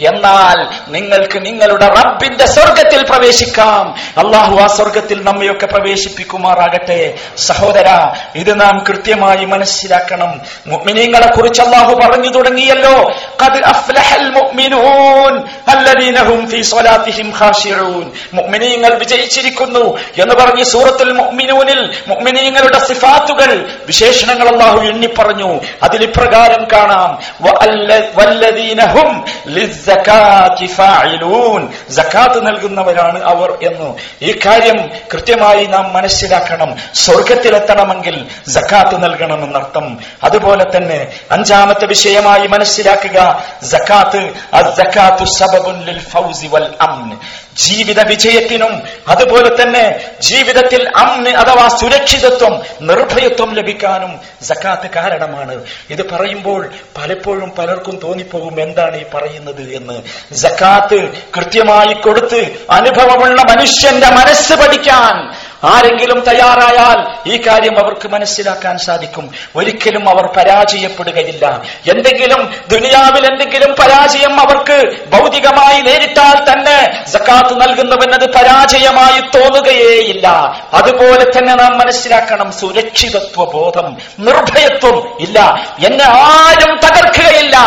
എന്നാൽ നിങ്ങൾക്ക് നിങ്ങളുടെ റബ്ബിന്റെ സ്വർഗത്തിൽ പ്രവേശിക്കാം. അള്ളാഹു ആ സ്വർഗത്തിൽ നമ്മയൊക്കെ പ്രവേശിപ്പിക്കുമാറാകട്ടെ. സഹോദര ഇത് നാം കൃത്യമായി മനസ്സിലാക്കണം. മുഅ്മിനീങ്ങളെ കുറിച്ച് അള്ളാഹു പറഞ്ഞു തുടങ്ങിയല്ലോ. ഖദ് അഫ്ലഹൽ മുഅ്മിനൂൻ സ്വലാത്തിഹിം മുഅ്മിനീങ്ങൾ വിജയിച്ചിരിക്കുന്നു എന്ന് പറഞ്ഞ് സൂറത്തുൽ മുഅ്മിനൂനിൽ മുഅ്മിനീങ്ങളുടെ സിഫാത്തുകൾ വിശേഷണങ്ങൾ അള്ളാഹു എണ്ണി പറഞ്ഞു. അതിൽ ഇപ്രകാരം കാണാം. സക്കാത്ത് നൽകുന്നവരാണ് അവർ എന്ന്. ഈ കാര്യം കൃത്യമായി നാം മനസ്സിലാക്കണം. സ്വർഗത്തിലെത്തണമെങ്കിൽ സക്കാത്ത് നൽകണമെന്നർത്ഥം. അതുപോലെ തന്നെ അഞ്ചാമത്തെ വിഷയമായി മനസ്സിലാക്കുക. സക്കാത്ത് സബബുൻ ലിൽ ഫൗസി വൽ ജീവിത വിജയത്തിനും അതുപോലെ തന്നെ ജീവിതത്തിൽ അന്ന് അഥവാ സുരക്ഷിതത്വം നിർഭയത്വം ലഭിക്കാനും സക്കാത്ത് കാരണമാണ്. ഇത് പറയുമ്പോൾ പലപ്പോഴും പലർക്കും തോന്നിപ്പോകും എന്താണ് ഈ പറയുന്നത് എന്ന്. സക്കാത്ത് കൃത്യമായി കൊടുത്ത് അനുഭവമുള്ള മനുഷ്യന്റെ മനസ്സ് പഠിക്കാൻ ആരെങ്കിലും തയ്യാറായാൽ ഈ കാര്യം അവർക്ക് മനസ്സിലാക്കാൻ സാധിക്കും. ഒരിക്കലും അവർ പരാജയപ്പെടുകയില്ല. എന്തെങ്കിലും ദുനിയാവിൽ എന്തെങ്കിലും പരാജയം അവർക്ക് ഭൗതികമായി നേരിട്ടാൽ തന്നെ സക്കാത്ത് നൽകുന്നുവെന്നത് പരാജയമായി തോന്നുകയേയില്ല. അതുപോലെ തന്നെ നാം മനസ്സിലാക്കണം സുരക്ഷിതത്വ ബോധം നിർഭയത്വം ഇല്ല. എന്നെ ആരും തകർക്കുകയില്ല.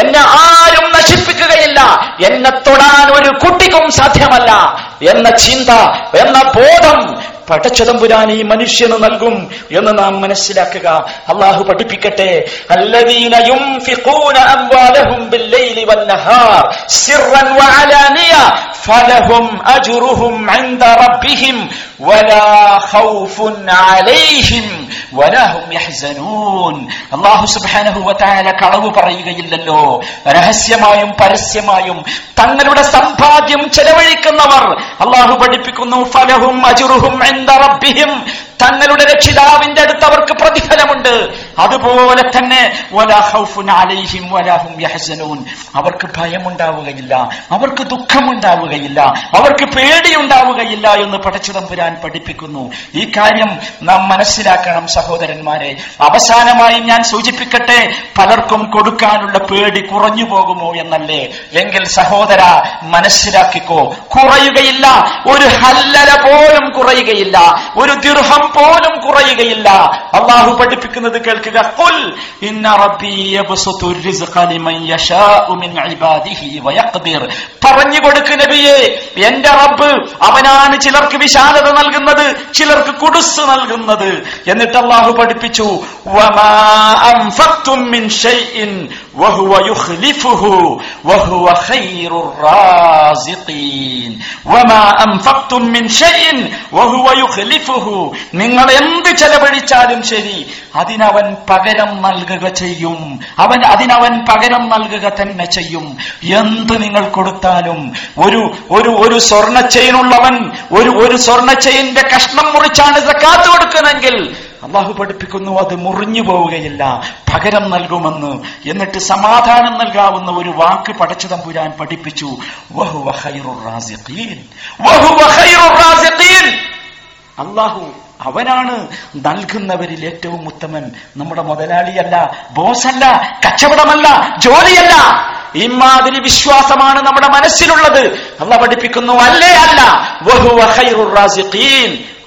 എന്നെ ആരും നശിപ്പിക്കുകയില്ല. എന്നെ തൊടാൻ ഒരു കുട്ടിക്കും സാധ്യമല്ല. എന്ന ചിന്ത എന്ന ബോധം പടച്ചതമ്പുരാൻ ഈ മനുഷ്യന് നൽകും എന്ന് നാം മനസ്സിലാക്കുക. അള്ളാഹു പഠിപ്പിക്കട്ടെ. الذين ينفقون أموالهم بالليل والنهار سرا وعلانية فلهم أجرهم عند ربهم ولا خوف عليهم ولا هم يحزنون അള്ളാഹു സുബ്ഹാനഹു വതആല കളവ് പറയുകയില്ലല്ലോ രഹസ്യമായും പരസ്യമായും തങ്ങളുടെ സമ്പാദ്യം ചെലവഴിക്കുന്നവർ അള്ളാഹു പഠിപ്പിക്കുന്നു ഫലഹും അജുറുഹും ഇൻദ റബ്ബിഹിം തങ്ങളുടെ രക്ഷിതാവിന്റെ അടുത്ത് അവർക്ക് പ്രതിഫലമുണ്ട് അതുപോലെ തന്നെ വലാ ഖൗഫുൻ അലൈഹിം വലാ ഹും യഹ്സനൂൻ അവർക്ക് ഭയമുണ്ടാവുകയില്ല അവർക്ക് ഉണ്ടാവുകയില്ല അവർക്ക് പേടിയുണ്ടാവുകയില്ല എന്ന് പടച്ചിതമ്പുരാൻ പഠിപ്പിക്കുന്നു. ഈ കാര്യം നാം മനസ്സിലാക്കണം സഹോദരന്മാരെ. അവസാനമായി ഞാൻ സൂചിപ്പിക്കട്ടെ പലർക്കും കൊടുക്കാനുള്ള പേടി കുറഞ്ഞു പോകുമോ എന്നല്ലേ? എങ്കിൽ സഹോദര മനസ്സിലാക്കിക്കോ കുറയുകയില്ല. ഒരു ഹല്ലല പോലും കുറയുകയില്ല. ഒരു ദീർഘം പോലും കുറയുകയില്ല. അള്ളാഹു പഠിപ്പിക്കുന്നത് കേൾക്കുക. പറഞ്ഞു കൊടുക്ക് നബി നബിയെ എന്റെ റബ്ബ് അവനാണ് ചിലർക്ക് വിശാലത നൽകുന്നത് ചിലർക്ക് കുടുസ് നൽകുന്നത്. എന്നിട്ട് അള്ളാഹു പഠിപ്പിച്ചു നിങ്ങൾ എന്ത് ചെലവഴിച്ചാലും ശരി അതിനവൻ പകരം നൽകുക ചെയ്യും. അവൻ അതിനവൻ പകരം നൽകുക തന്നെ ചെയ്യും. എന്ത് നിങ്ങൾ കൊടുത്താലും ഒരു ഒരു ഒരു സ്വർണ ചെയിനുള്ളവൻ ഒരു ഒരു സ്വർണ ചെയിന്റെ കഷ്ണം മുറിച്ചാണ് സക്കാത്ത് കൊടുക്കണമെങ്കിൽ അള്ളാഹു പഠിപ്പിക്കുന്നു അത് മുറിഞ്ഞു പോവുകയില്ല. പകരം നൽകുമെന്ന്. എന്നിട്ട് സമാധാനം നൽകാവുന്ന ഒരു വാക്ക് പടച്ചു തമ്പുരാൻ പഠിപ്പിച്ചു. അള്ളാഹു അവനാണ് നൽകുന്നവരിൽ ഏറ്റവും ഉത്തമൻ. നമ്മുടെ മുതലാളിയല്ല ബോസല്ല കച്ചവടമല്ല ജോലിയല്ല. ഇമാതിരി വിശ്വാസമാണ് നമ്മുടെ മനസ്സിലുള്ളത്. അള്ള പഠിപ്പിക്കുന്നു അല്ലേ? അല്ല.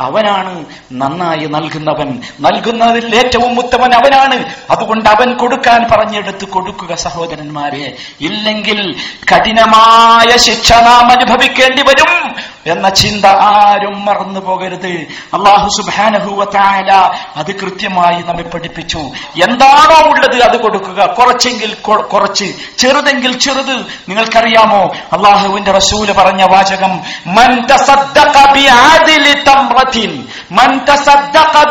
അവനാണ് നന്നായി നൽകുന്നവൻ. നൽകുന്നതിൽ ഏറ്റവും ഉത്തമൻ അവനാണ്. അതുകൊണ്ട് അവൻ കൊടുക്കാൻ പറഞ്ഞെടുത്ത് കൊടുക്കുക സഹോദരന്മാരെ. ഇല്ലെങ്കിൽ കഠിനമായ ശിക്ഷ നാം അനുഭവിക്കേണ്ടി വരും എന്ന ചിന്ത ആരും മറന്നു പോകരുത്. അള്ളാഹു സുബാനഹുവല അത് കൃത്യമായി നമ്മെ പഠിപ്പിച്ചു. എന്താണോ ഉള്ളത് അത് കൊടുക്കുക. കുറച്ചെങ്കിൽ കുറച്ച്. ചെറുതെങ്കിൽ ചെറുത്. നിങ്ങൾക്കറിയാമോ? അള്ളാഹുവിന്റെ റസൂൽ പറഞ്ഞ വാചകം മൻ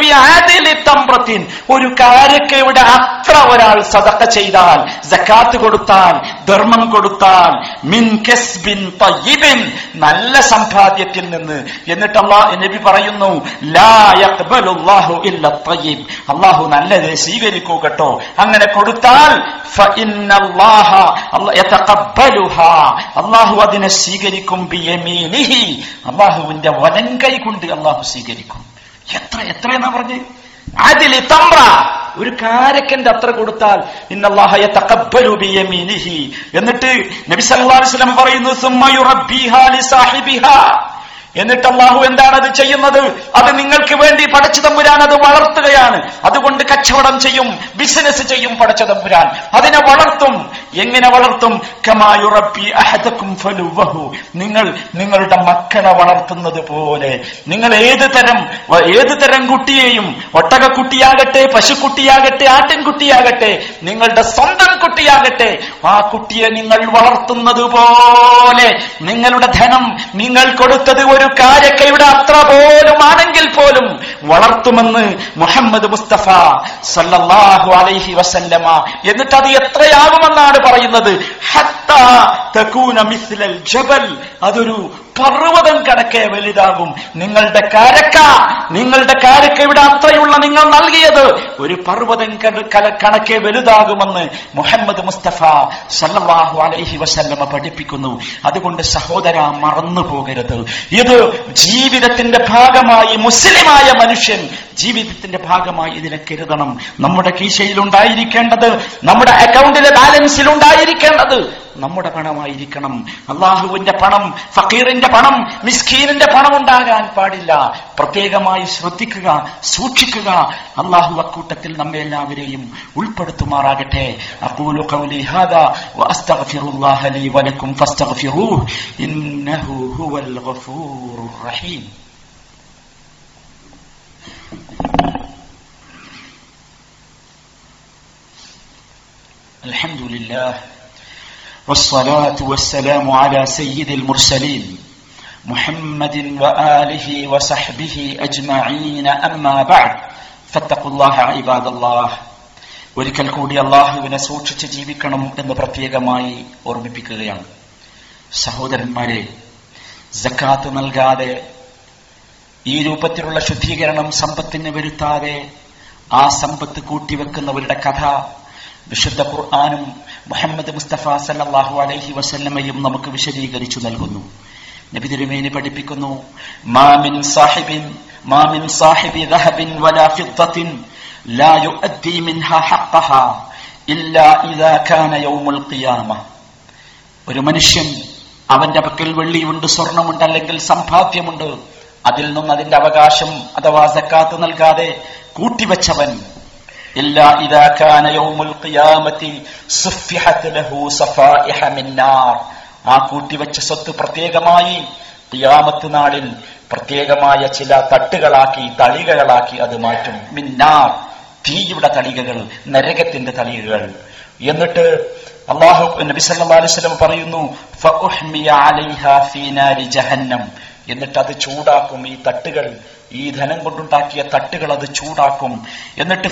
ബിആദിലി തംറത്തിൻ ഒരു കാരക്കയുടെ അത്ര ഒരാൾ സദഖ ചെയ്താൽ ജക്കാത്ത് കൊടുത്താൽ ധർമ്മം കൊടുത്താൽ മിൻ കസ്ബിൻ തയ്യിബിൻ നല്ല സമ്പാദ്യത്തിൽ നിന്ന്. എന്നിട്ട് അള്ളാഹ് നബി പറയുന്നു ലാ ഇല്ല തയ്യിബ്. അള്ളാഹു നല്ലത് സ്വീകരിക്കൂ കേട്ടോ. അങ്ങനെ കൊടുത്താൽ അള്ളാഹു അതിനെ സ്വീകരിക്കും അള്ളാഹുവിന്റെ വലങ്കൈ കൊണ്ട് അള്ളാഹു സ്വീകരിക്കും. എത്ര എത്രയെന്നാ പറഞ്ഞ്? അതിൽ തമ്ര. ഒരു കാരക്കന്റെ അത്ര കൊടുത്താൽ ഇന്നല്ലാഹ യതഖബ്ബലു ബിയമീനിഹി. എന്നിട്ട് നബി സല്ലല്ലാഹു അലൈഹി വസല്ലം പറയുന്നു സുമ്മ യുറബ്ബിഹാ ലിസാഹിബിഹാ. എന്നിട്ട് അള്ളാഹു എന്താണ് അത് ചെയ്യുന്നത്? അത് നിങ്ങൾക്ക് വേണ്ടി പടച്ചു തമ്പുരാൻ അത് വളർത്തുകയാണ്. അതുകൊണ്ട് കച്ചവടം ചെയ്യും ബിസിനസ് ചെയ്യും പടച്ച തമ്പുരാൻ. അതിനെ വളർത്തും. എങ്ങനെ വളർത്തും? നിങ്ങൾ നിങ്ങളുടെ മക്കളെ വളർത്തുന്നത് പോലെ. നിങ്ങൾ ഏത് തരം ഏത് തരം കുട്ടിയെയും ഒട്ടകക്കുട്ടിയാകട്ടെ പശുക്കുട്ടിയാകട്ടെ ആട്ടിൻകുട്ടിയാകട്ടെ നിങ്ങളുടെ സ്വന്തം കുട്ടിയാകട്ടെ ആ കുട്ടിയെ നിങ്ങൾ വളർത്തുന്നത് പോലെ. നിങ്ങളുടെ ധനം നിങ്ങൾ കൊടുത്തത് ഒരു കാരക്കയുടെ അത്ര പോലും ആണെങ്കിൽ പോലും വളർത്തുമെന്ന് മുഹമ്മദ് മുസ്തഫ സല്ലാഹു അലൈഹി വസല്ലമ. എന്നിട്ട് അത് എത്രയാകുമെന്നാണ് പറയുന്നത്? ഹത്ത തകൂന മിസ്ലൽ ജബൽ. അതൊരു പർവതം കടക്കെ വലുതാകും. നിങ്ങളുടെ കാരക്ക നിങ്ങളുടെ കാരക്ക ഇവിടെ അത്രയുള്ള നിങ്ങൾ നൽകിയത് ഒരു പർവതം കണക്കെ വലുതാകുമെന്ന് മുഹമ്മദ് മുസ്തഫ സല്ലാഹു അലൈഹി വസല്ലമ പഠിപ്പിക്കുന്നു. അതുകൊണ്ട് സഹോദര മറന്നു പോകരുത്. ഇത് ജീവിതത്തിന്റെ ഭാഗമായി മുസ്ലിമായ മനുഷ്യൻ ജീവിതത്തിന്റെ ഭാഗമായി ഇതിനെ കരുതണം. നമ്മുടെ കീശയിൽ ഉണ്ടായിരിക്കേണ്ടത് നമ്മുടെ അക്കൗണ്ടിലെ ബാലൻസിൽ ഉണ്ടായിരിക്കേണ്ടത് നമ്മുടെ പണമായിരിക്കണം അള്ളാഹുവിന്റെ പണം ഫക്കീറിന്റെ പണം മിസ്കീനിന്റെ പണം ഉണ്ടാകാൻ പാടില്ല പ്രത്യേകമായി ശ്രദ്ധിക്കുക സൂക്ഷിക്കുക അള്ളാഹു അക്കൂട്ടത്തിൽ നമ്മെ എല്ലാവരെയും ഉൾപ്പെടുത്തുമാറാകട്ടെ അഖൂലു ഖൗലി ഹാദാ വഅസ്തഗ്ഫിറുല്ലാഹ ലീ വലക്കും ഫസ്തഗ്ഫിറൂഹ് ഇന്നഹു ഹുവൽ ഗഫൂറുർ റഹീം الحمد لله والصلاة والسلام على سيد المرسلين محمد وآله وصحبه أجمعين أما بعد فاتقوا الله عباد الله ഒരിക്കൽ കൂടി അള്ളാഹുവിനെ സൂക്ഷിച്ച് ജീവിക്കണം എന്ന് പ്രത്യേകമായി ഓർമ്മിപ്പിക്കുകയാണ് സഹോദരന്മാരെ ജക്കാത്ത് നൽകാതെ ഈ രൂപത്തിലുള്ള ശുദ്ധീകരണം സമ്പത്തിന് വരുത്താതെ ആ സമ്പത്ത് കൂട്ടിവെക്കുന്നവരുടെ കഥ വിശുദ്ധ ഖുർആാനും മുഹമ്മദ് മുസ്തഫ സല്ലാഹു അലൈഹി വസല്ലമയും നമുക്ക് വിശദീകരിച്ചു നൽകുന്നു. നബി തിരുമേനി പഠിപ്പിക്കുന്നു മാമിൻ സാഹിബിൻ മാമിൻ സാഹിബി ദഹബിൻ വലാ ഫിദ്ദത്തിൻ ലാ യുഅദ്ദി മിൻഹാ ഹഖഹ ഇല്ലാ ഇദാ കാന യൗമുൽ ഖിയാമ. ഒരു മനുഷ്യൻ അവന്റെ പക്കൽ വെള്ളിയുണ്ട് സ്വർണമുണ്ട് അല്ലെങ്കിൽ സമ്പാദ്യമുണ്ട് അതിൽ നിന്ന് അതിന്റെ അവകാശം അഥവാ സക്കാത്ത് നൽകാതെ കൂട്ടിവെച്ചവൻ إلا إذا كان يوم القيامة صفحت له صفائح من نار ആ കൂട്ടിവെച്ച സ്വത്ത് പ്രത്യേകമായി ഖിയാമത്ത് നാളിൽ പ്രത്യേകമായ ചില തട്ടുകളാക്കി തളികകളാക്കി അത് മാറ്റും മിന്നാർ തീയുടെ തളികകൾ നരകത്തിന്റെ തളികകൾ എന്നിട്ട് അള്ളാഹു നബി സല്ലല്ലാഹു അലൈഹി വസല്ലം പറയുന്നു ഫഉഹ്മിയ അലൈഹാ ഫീ നാരി ജഹന്നം എന്നിട്ട് അത് ചൂടാക്കും ഈ തട്ടുകൾ. ഈ ധനം കൊണ്ടുണ്ടാക്കിയ തട്ടുകൾ അത് ചൂടാക്കും. എന്നിട്ട്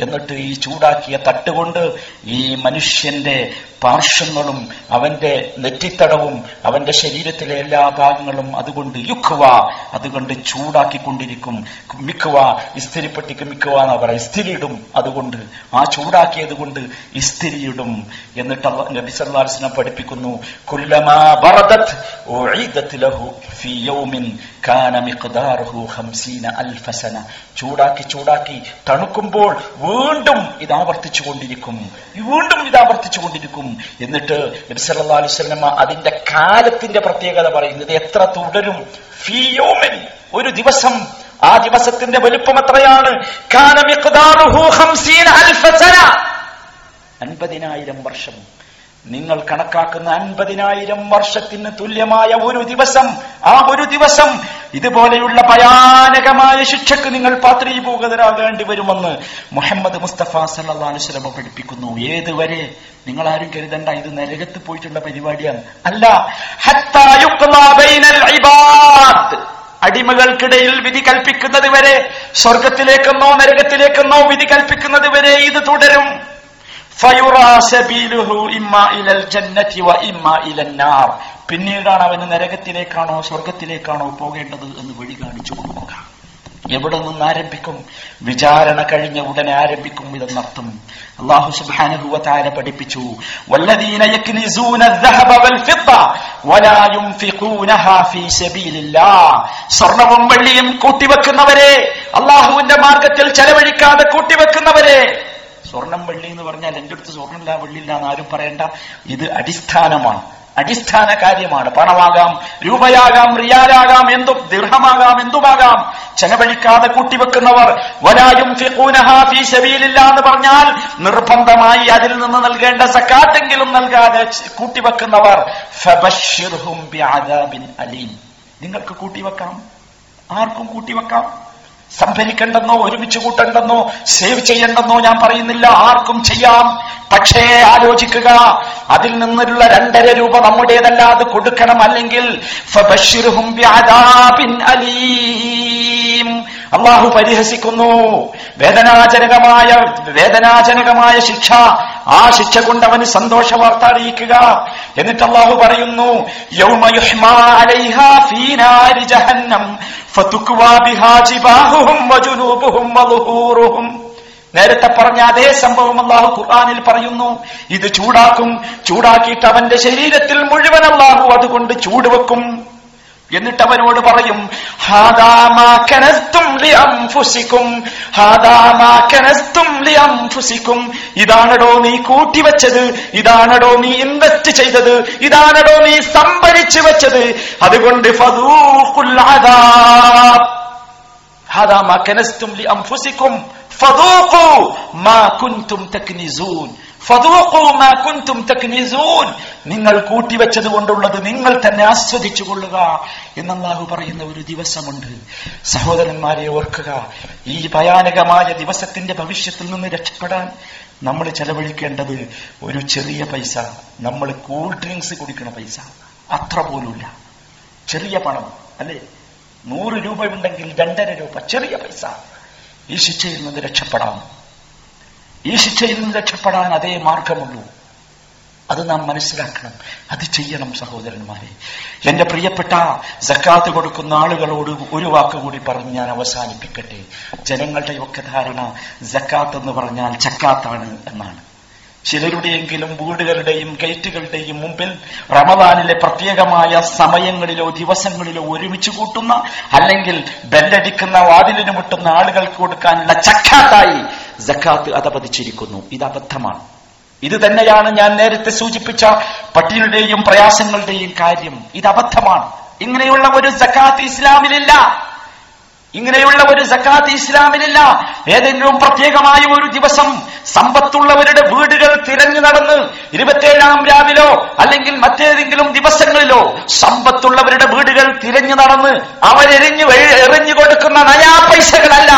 എന്നിട്ട് ഈ ചൂടാക്കിയ തട്ടുകൊണ്ട് ഈ മനുഷ്യന്റെ പാർശ്വങ്ങളും അവന്റെ നെറ്റിത്തടവും അവന്റെ ശരീരത്തിലെ എല്ലാ ഭാഗങ്ങളും അതുകൊണ്ട് യുക്കുവ അതുകൊണ്ട് ചൂടാക്കിക്കൊണ്ടിരിക്കും. മിക്കുവ ഇസ്തിരിപ്പെട്ടിക്ക് മിക്കുവ എന്നാ പറയാം. ഇസ്തിരിയിടും. അതുകൊണ്ട് ആ ചൂടാക്കിയത് കൊണ്ട് ഇസ്തിരിയിടും. എന്നിട്ട് നബി വസല്ലം പഠിപ്പിക്കുന്നു കുല്ലമാ ബറദത് ഉഈദത് ലഹു ഫീ കാന മിഖ്ദാറുഹു 50 സന. ചൂടാക്കി ചൂടാക്കി തണുക്കുമ്പോൾ വീണ്ടും ഇത് ആവർത്തിച്ചു കൊണ്ടിരിക്കും വീണ്ടും ഇത് ആവർത്തിച്ചു കൊണ്ടിരിക്കും എന്നിട്ട് അലൈഹി അതിന്റെ കാലത്തിന്റെ പ്രത്യേകത പറയുന്നത് എത്ര തുടരും? ഫിയോമിൻ ഒരു ദിവസം. ആ ദിവസത്തിന്റെ വലുപ്പം എത്രയാണ്? കാന മിഖ്ദാറുഹു 50 അൽഫ അൻപതിനായിരം വർഷം. നിങ്ങൾ കണക്കാക്കുന്ന അൻപതിനായിരം വർഷത്തിന് തുല്യമായ ഒരു ദിവസം. ആ ഒരു ദിവസം ഇതുപോലെയുള്ള ഭയാനകമായ ശിക്ഷക്ക് നിങ്ങൾ പാത്രീഭൂഗതരാകേണ്ടി വരുമെന്ന് മുഹമ്മദ് മുസ്തഫ അലൈഹി വസല്ലം പഠിപ്പിക്കുന്നു. ഏതുവരെ നിങ്ങൾ ആരും കരുതണ്ട ഇത് നരകത്ത് പോയിട്ടുള്ള പരിപാടിയാണ്. അല്ല അടിമകൾക്കിടയിൽ വിധി കൽപ്പിക്കുന്നത് വരെ സ്വർഗത്തിലേക്കെന്നോ നരകത്തിലേക്കെന്നോ വിധി കൽപ്പിക്കുന്നത് വരെ ഇത് തുടരും. ഫയുറാ സബീലുഹു ഇമ്മാ ഇലൽ ജന്നതി വ ഇമ്മാ ഇലൻ നാർ പിന്നീടാണ് അവന് നരകത്തിലേക്കാണോ സ്വർഗത്തിലേക്കാണോ പോകേണ്ടത് എന്ന് വഴി കാണിച്ചു കൊടുക്കുക എവിടെ നിന്ന് ആരംഭിക്കും വിചാരണ കഴിഞ്ഞ ഉടനെ ആരംഭിക്കും ഇതെന്നർത്ഥം അള്ളാഹു സുബ്ഹാനഹു വ തആല പഠിപ്പിച്ചു വല്ലദീന യക്നിസൂന الذهب والفضة ولا ينفقونها في سبيل الله സ്വർണവും വെള്ളിയും കൂട്ടിവെക്കുന്നവരെ അള്ളാഹുവിന്റെ മാർഗത്തിൽ ചെലവഴിക്കാതെ കൂട്ടിവെക്കുന്നവരെ സ്വർണം വെള്ളി എന്ന് പറഞ്ഞാൽ എന്റെ അടുത്ത് സ്വർണ്ണമില്ല വെള്ളിയില്ല എന്ന് ആരും പറയണ്ട ഇത് അടിസ്ഥാനമാണ് അടിസ്ഥാന കാര്യമാണ്. പണമാകാം രൂപയാകാം റിയാലാകാം എന്തും ദീർഘമാകാം എന്തുമാകാം. ചെലവഴിക്കാതെ കൂട്ടിവെക്കുന്നവർ വലായും എന്ന് പറഞ്ഞാൽ നിർബന്ധമായി അതിൽ നിന്ന് നൽകേണ്ട സക്കാത്തെങ്കിലും നൽകാതെ കൂട്ടിവെക്കുന്നവർ നിങ്ങൾക്ക് കൂട്ടിവെക്കാം? ആർക്കും കൂട്ടിവെക്കാം? സംഭരിക്കണ്ടെന്നോ ഒരുമിച്ച് കൂട്ടണ്ടെന്നോ സേവ് ചെയ്യണ്ടെന്നോ ഞാൻ പറയുന്നില്ല. ആർക്കും ചെയ്യാം. പക്ഷേ ആലോചിക്കുക അതിൽ നിന്നുള്ള രണ്ടര രൂപ നമ്മുടേതല്ല അത് കൊടുക്കണം. അല്ലെങ്കിൽ അള്ളാഹു പരിഹസിക്കുന്നു. വേദനാജനകമായ വേദനാജനകമായ ശിക്ഷ. ആ ശിക്ഷ കൊണ്ട് അവന് സന്തോഷ വാർത്ത അറിയിക്കുക. എന്നിട്ട് അള്ളാഹു പറയുന്നു നേരത്തെ പറഞ്ഞ അതേ സംഭവം അള്ളാഹു ഖുർആാനിൽ പറയുന്നു. ഇത് ചൂടാക്കും. ചൂടാക്കിയിട്ട് അവന്റെ ശരീരത്തിൽ മുഴുവൻ അള്ളാഹു അതുകൊണ്ട് ചൂട് വെക്കും എന്നിട്ട് അവനോട് പറയും ഇതാണടോ നീ കൂട്ടിവെച്ചത് ഇതാണടോ നീ ഇൻവെസ്റ്റ് ചെയ്തത് ഇതാണടോ നീ സംഭരിച്ചു വെച്ചത്. അതുകൊണ്ട് ഹദാ മാ കനസ്തും ലി ഫദൂഖു മാ കുൻതും തക്നിസൂൻ. നിങ്ങൾ കൂട്ടിവെച്ചത് കൊണ്ടുള്ളത് നിങ്ങൾ തന്നെ ആസ്വദിച്ചു കൊള്ളുക എന്നല്ലാഹു പറയുന്ന ഒരു ദിവസമുണ്ട്. സഹോദരന്മാരെ ഓർക്കുക ഈ ഭയാനകമായ ദിവസത്തിന്റെ ഭവിഷ്യത്തിൽ നിന്ന് രക്ഷപ്പെടാൻ നമ്മൾ ചെലവഴിക്കേണ്ടത് ഒരു ചെറിയ പൈസ. നമ്മൾ കൂൾ ഡ്രിങ്ക്സ് കുടിക്കുന്ന പൈസ. അത്ര പോലുമില്ല. ചെറിയ പണം അല്ലേ? നൂറ് രൂപ ഉണ്ടെങ്കിൽ രണ്ടര രൂപ ചെറിയ പൈസ. ഈ ശിക്ഷയിൽ നിന്ന് രക്ഷപ്പെടാം. ഈ ശിക്ഷയിൽ നിന്ന് രക്ഷപ്പെടാൻ അതേ മാർഗമുള്ളൂ. അത് നാം മനസ്സിലാക്കണം. അത് ചെയ്യണം സഹോദരന്മാരെ. എന്റെ പ്രിയപ്പെട്ട സക്കാത്ത് കൊടുക്കുന്ന ആളുകളോട് ഒരു വാക്ക് കൂടി പറഞ്ഞ് ഞാൻ അവസാനിപ്പിക്കട്ടെ. ജനങ്ങളുടെയൊക്കെ ധാരണ സക്കാത്ത് എന്ന് പറഞ്ഞാൽ ചക്കാത്താണ് എന്നാണ്. ചിലരുടെയെങ്കിലും വീടുകളുടെയും ഗേറ്റുകളുടെയും മുമ്പിൽ റമദാനിലെ പ്രത്യേകമായ സമയങ്ങളിലോ ദിവസങ്ങളിലോ ഒരുമിച്ച് കൂട്ടുന്ന അല്ലെങ്കിൽ ബെല്ലടിക്കുന്ന വാതിലിന് മുട്ടുന്ന ആളുകൾക്ക് കൊടുക്കാനുള്ള ചക്കാത്തായി ജക്കാത്ത് അതപതിച്ചിരിക്കുന്നു. ഇത് അബദ്ധമാണ്. ഇത് തന്നെയാണ് ഞാൻ നേരത്തെ സൂചിപ്പിച്ച പട്ടികളുടെയും പ്രയാസങ്ങളുടെയും കാര്യം. ഇത് അബദ്ധമാണ്. ഇങ്ങനെയുള്ള ഒരു ജക്കാത്ത് ഇസ്ലാമിലില്ല. ഇങ്ങനെയുള്ള ഒരു സക്കാത്ത് ഇസ്ലാമിലില്ല ഏതെങ്കിലും പ്രത്യേകമായ ഒരു ദിവസം സമ്പത്തുള്ളവരുടെ വീടുകൾ തിരഞ്ഞു നടന്ന് ഇരുപത്തേഴാം രാവിലോ അല്ലെങ്കിൽ മറ്റേതെങ്കിലും ദിവസങ്ങളിലോ സമ്പത്തുള്ളവരുടെ വീടുകൾ തിരഞ്ഞു നടന്ന് അവരെറിഞ്ഞു എറിഞ്ഞു കൊടുക്കുന്ന നയാ പൈസകളല്ല.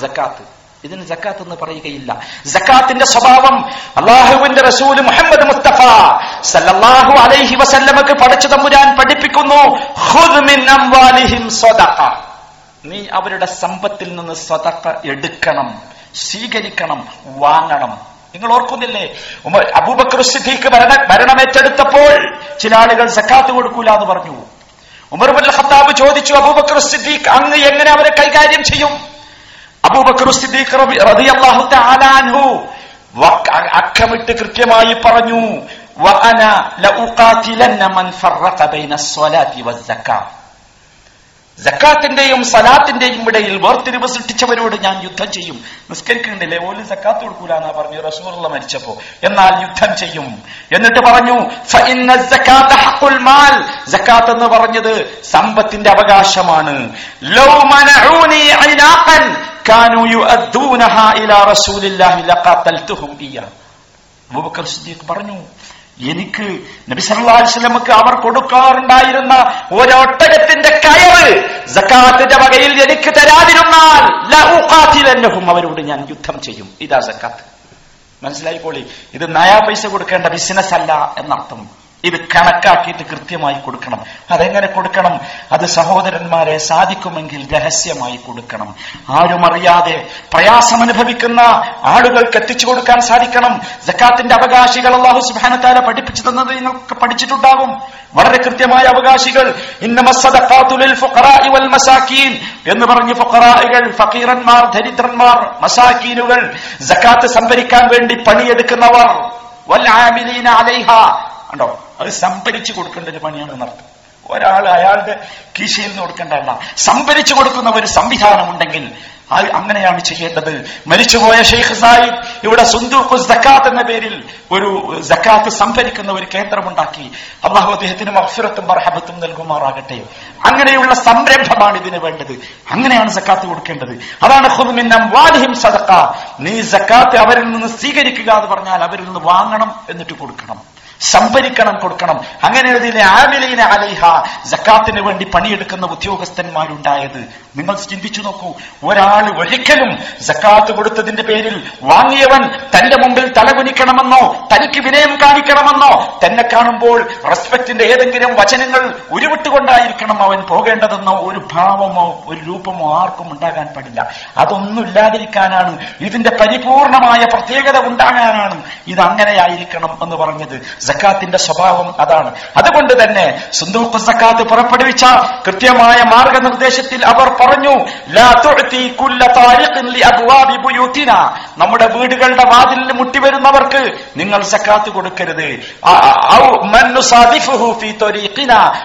സക്കാത്ത്. ഇതിന് ജക്കാത്ത് എന്ന് പറയുകയില്ല. ജക്കാത്തിന്റെ സ്വഭാവം അള്ളാഹുവിന്റെ റസൂൽ മുഹമ്മദ് മുസ്തഫ സല്ലല്ലാഹു അലൈഹി വസല്ലമക്ക് പഠിച്ചു തമ്പുരാൻ പഠിപ്പിക്കുന്നു നീ അവരുടെ സമ്പത്തിൽ നിന്ന് സ്വതക്ക എടുക്കണം സ്വീകരിക്കണം വാങ്ങണം. നിങ്ങൾ ഓർക്കുന്നില്ലേ? അബൂബക്കർ സിദ്ദീഖ് മരണ ഭരണമേറ്റെടുത്തപ്പോൾ ചില ആളുകൾ സക്കാത്ത് കൊടുക്കൂല എന്ന് പറഞ്ഞു. ഉമർ ബുൽ ഖത്താബ് ചോദിച്ചു അബൂബക്കർ സിദ്ദീഖ് അങ്ങ് എങ്ങനെ അവരെ കൈകാര്യം ചെയ്യും? അബൂബക്കർ സിദ്ദീഖ് റളിയല്ലാഹു അക്കമിട്ട് കൃത്യമായി പറഞ്ഞു വഅന മൻ ഫറഖ ജക്കാത്തിന്റെയും സലാത്തിന്റെയും ഇടയിൽ വേർതിരിവ് സൃഷ്ടിച്ചവരോട് ഞാൻ യുദ്ധം ചെയ്യും. നിസ്കരിക്കുന്നുണ്ടല്ലേ ഓൽ സക്കാത്ത് കൊടുക്കൂല എന്നാ പറഞ്ഞു റസൂറുള്ള മരിച്ചപ്പോ. എന്നാൽ യുദ്ധം ചെയ്യും. എന്നിട്ട് പറഞ്ഞു ജക്കാത്ത് എന്ന് പറഞ്ഞത് സമ്പത്തിന്റെ അവകാശമാണ്. പറഞ്ഞു എനിക്ക് നബി സല്ലല്ലാഹു അലൈഹി വസല്ലമക്ക് അവർ കൊടുക്കാറുണ്ടായിരുന്ന ഒരൊട്ടകത്തിന്റെ കയറ് സക്കാത്തിന്റെ വകയിൽ എനിക്ക് തരാതിരുന്നാൽ ലഉഖാതിലന്നഹും അവരോട് ഞാൻ യുദ്ധം ചെയ്യും. ഇതാ സക്കാത്ത്. മനസ്സിലായിക്കോളി? ഇത് നയാ പൈസ കൊടുക്കേണ്ട ബിസിനസ് അല്ല എന്നർത്ഥം. ഇത് കണക്കാക്കിയിട്ട് കൃത്യമായി കൊടുക്കണം. അതെങ്ങനെ കൊടുക്കണം? അത് സഹോദരന്മാരെ സാധിക്കുമെങ്കിൽ രഹസ്യമായി കൊടുക്കണം. ആരും അറിയാതെ പ്രയാസം അനുഭവിക്കുന്ന ആളുകൾക്ക് എത്തിച്ചു കൊടുക്കാൻ സാധിക്കണം. ജക്കാത്തിന്റെ അവകാശികൾ അള്ളാഹു സുബാനത്താല പഠിപ്പിച്ചു തന്നത് നിങ്ങൾക്ക് പഠിച്ചിട്ടുണ്ടാകും. വളരെ കൃത്യമായ അവകാശികൾ. എന്ന് പറഞ്ഞ് ഫുഖറായികൾ ഫക്കീറന്മാർ ദരിദ്രന്മാർ മസാക്കീനുകൾ ജക്കാത്ത് സംഭരിക്കാൻ വേണ്ടി പണിയെടുക്കുന്നവർ. വൽ അലൈഹ. ഉണ്ടോ അത് സംഭരിച്ചു കൊടുക്കേണ്ട ഒരു പണിയാണ് നടത്തും ഒരാൾ അയാളുടെ കീശയിൽ നിന്ന് കൊടുക്കേണ്ടതല്ല സംഭരിച്ചു കൊടുക്കുന്ന ഒരു സംവിധാനം ഉണ്ടെങ്കിൽ അങ്ങനെയാണ് ചെയ്യേണ്ടത്. മരിച്ചുപോയ ഷെയ്ഖ് സായിദ് ഇവിടെ സുന്ദൂഖു സക്കാത്ത് എന്ന പേരിൽ ഒരു സക്കാത്ത് സംഭരിക്കുന്ന ഒരു കേന്ദ്രമുണ്ടാക്കി. അള്ളാഹു അദ്ദേഹത്തിന് അഫ്സുരത്തും മർഹബത്തും നൽകുമാറാകട്ടെ. അങ്ങനെയുള്ള സംരംഭമാണ് ഇതിന് വേണ്ടത്. അങ്ങനെയാണ് സക്കാത്ത് കൊടുക്കേണ്ടത്. അതാണ് സദക്ക നീ സക്കാത്ത് അവരിൽ നിന്ന് സ്വീകരിക്കുക എന്ന് പറഞ്ഞാൽ അവരിൽ നിന്ന് വാങ്ങണം എന്നിട്ട് കൊടുക്കണം. സംഭരിക്കണം കൊടുക്കണം. അങ്ങനെ ഇതിലെ ആമിലീന അലൈഹ ജക്കാത്തിന് വേണ്ടി പണിയെടുക്കുന്ന ഉദ്യോഗസ്ഥന്മാരുണ്ടായത്. നിങ്ങൾ ചിന്തിച്ചു നോക്കൂ ഒരാൾ ഒരിക്കലും ജക്കാത്ത് കൊടുത്തതിന്റെ പേരിൽ വാങ്ങിയവൻ തന്റെ മുമ്പിൽ തലകുനിക്കണമെന്നോ തനിക്ക് വിനയം കാണിക്കണമെന്നോ തന്നെ കാണുമ്പോൾ റെസ്പെക്റ്റിന്റെ ഏതെങ്കിലും വചനങ്ങൾ ഉരുവിട്ടുകൊണ്ടായിരിക്കണം അവൻ പോകേണ്ടതെന്നോ ഒരു ഭാവമോ ഒരു രൂപമോ ആർക്കും ഉണ്ടാകാൻ പാടില്ല. അതൊന്നും ഇല്ലാതിരിക്കാനാണ് ഇതിന്റെ പരിപൂർണമായ പ്രത്യേകത ഉണ്ടാകാനാണ് ഇത് അങ്ങനെയായിരിക്കണം എന്ന് പറഞ്ഞത്. ജക്കാത്തിന്റെ സ്വഭാവം അതാണ്. അതുകൊണ്ട് തന്നെ സുന്ദൂഖ് സക്കാത്ത് പുറപ്പെടുവിച്ച കൃത്യമായ മാർഗനിർദ്ദേശത്തിൽ അവർ പറഞ്ഞു "ലാ തുഅ്തി താരിഖിൻ ലി അബ്വാബി നമ്മുടെ വീടുകളുടെ വാതിലിൽ മുട്ടിവരുന്നവർക്ക് നിങ്ങൾ സക്കാത്ത് കൊടുക്കരുത്.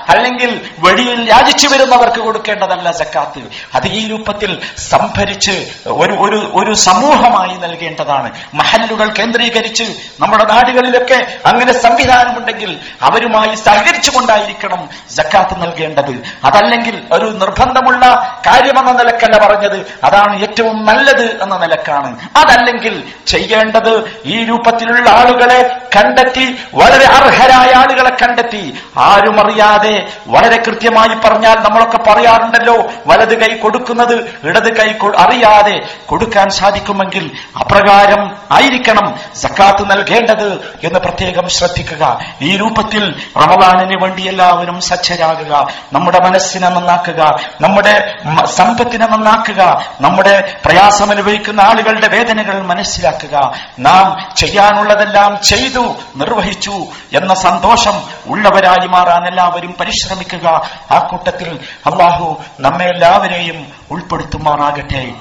അല്ലെങ്കിൽ വഴിയിൽ യാചിച്ചു വരുന്നവർക്ക് കൊടുക്കേണ്ടതല്ല സക്കാത്ത്. അത് ഈ രൂപത്തിൽ സംഭരിച്ച് ഒരു ഒരു ഒരു സമൂഹമായി നൽകേണ്ടതാണ്. മഹല്ലുകൾ കേന്ദ്രീകരിച്ച് നമ്മുടെ നാടുകളിലൊക്കെ അങ്ങനെ സംവിധാനമുണ്ടെങ്കിൽ അവരുമായി സഹകരിച്ചുകൊണ്ടായിരിക്കണം ജക്കാത്ത് നൽകേണ്ടത്. അതല്ലെങ്കിൽ ഒരു നിർബന്ധമുള്ള കാര്യമെന്ന നിലക്കല്ല പറഞ്ഞത്. അതാണ് ഏറ്റവും നല്ലത് എന്ന നിലക്കാണ്. അതല്ലെങ്കിൽ ചെയ്യേണ്ടത് ഈ രൂപത്തിലുള്ള ആളുകളെ കണ്ടെത്തി വളരെ അർഹരായ ആളുകളെ കണ്ടെത്തി. ആരും അറിയാതെ വളരെ കൃത്യമായി പറഞ്ഞാൽ നമ്മളൊക്കെ പറയാറുണ്ടല്ലോ വലത് കൈ കൊടുക്കുന്നത് ഇടത് കൈ അറിയാതെ കൊടുക്കാൻ സാധിക്കുമെങ്കിൽ അപ്രകാരം ആയിരിക്കണം സക്കാത്ത് നൽകേണ്ടത് എന്ന് പ്രത്യേകം ശ്രദ്ധിക്കുക ഈ രൂപത്തിൽ റമദാനിന് വേണ്ടി എല്ലാവരും സജ്ജരാകുക. നമ്മുടെ മനസ്സിനെ നന്നാക്കുക. നമ്മുടെ സമ്പത്തിനെ നന്നാക്കുക. നമ്മുടെ പ്രയാസം അനുഭവിക്കുന്ന ആളുകളുടെ വേദനകൾ മനസ്സിലാക്കുക. നാം ചെയ്യാനുള്ളതെല്ലാം ചെയ്തു നിർവഹിച്ചു എന്ന സന്തോഷം ഉള്ളവരായി മാറാൻ എല്ലാവരും പരിശ്രമിക്കുക. ആ കൂട്ടത്തിൽ അള്ളാഹു നമ്മെ എല്ലാവരെയും ഉൾപ്പെടുത്തുമാറാകട്ടെ.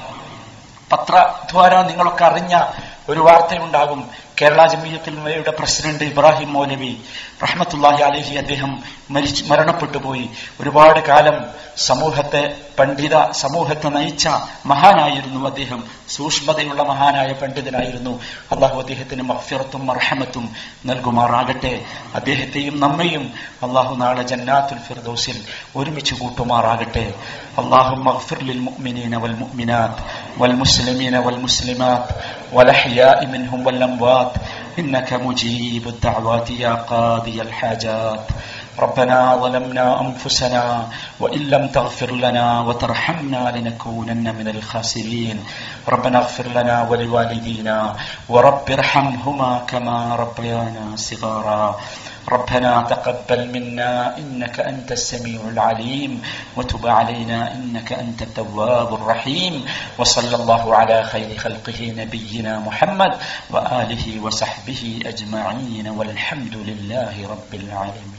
പത്രദ്വാര നിങ്ങളൊക്കെ അറിഞ്ഞ ഒരു വാർത്തയുണ്ടാകും. കേരള ജമീയത്തിൽ മലയുടെ പ്രസിഡന്റ് ഇബ്രാഹിം മൗലവി റഹ്മത്തുല്ലാഹി അലഹി അദ്ദേഹം മരിച്ചു മരണപ്പെട്ടു പോയി. ഒരുപാട് കാലം സമൂഹത്തെ പണ്ഡിത സമൂഹത്തെ നയിച്ച മഹാനായിരുന്നു അദ്ദേഹം. സൂക്ഷ്മതയുള്ള മഹാനായ പണ്ഡിതനായിരുന്നു. അള്ളാഹു അദ്ദേഹത്തിന് മഫിറത്തും മർഹമത്തും നൽകുമാറാകട്ടെ. അദ്ദേഹത്തെയും നമ്മയും അള്ളാഹു നാളെ ജന്നാത്തുൽ ഫിർദൗസിൽ ഒരുമിച്ച് കൂട്ടുമാറാകട്ടെ. അള്ളാഹു മഗ്ഫിർ ലിൽ മുഅ്മിനീന വൽ മുഅ്മിനാത്ത് വൽ മുസ്ലിമീന വൽ മുസ്ലിമാത്ത് والأحياء منهم والأموات. إنك مجيب الدعوات يا قاضي الحاجات. ربنا ظلمنا أنفسنا وإن لم تغفر لنا وترحمنا لنكونن من الخاسرين. ربنا اغفر لنا ولوالدينا ورب ارحمهما كما ربيانا صغارا. ربنا تقبل منا إنك أنت السميع العليم وتب علينا إنك أنت التواب الرحيم وصلى الله على خير خلقه نبينا محمد وآله وصحبه أجمعين والحمد لله رب العالمين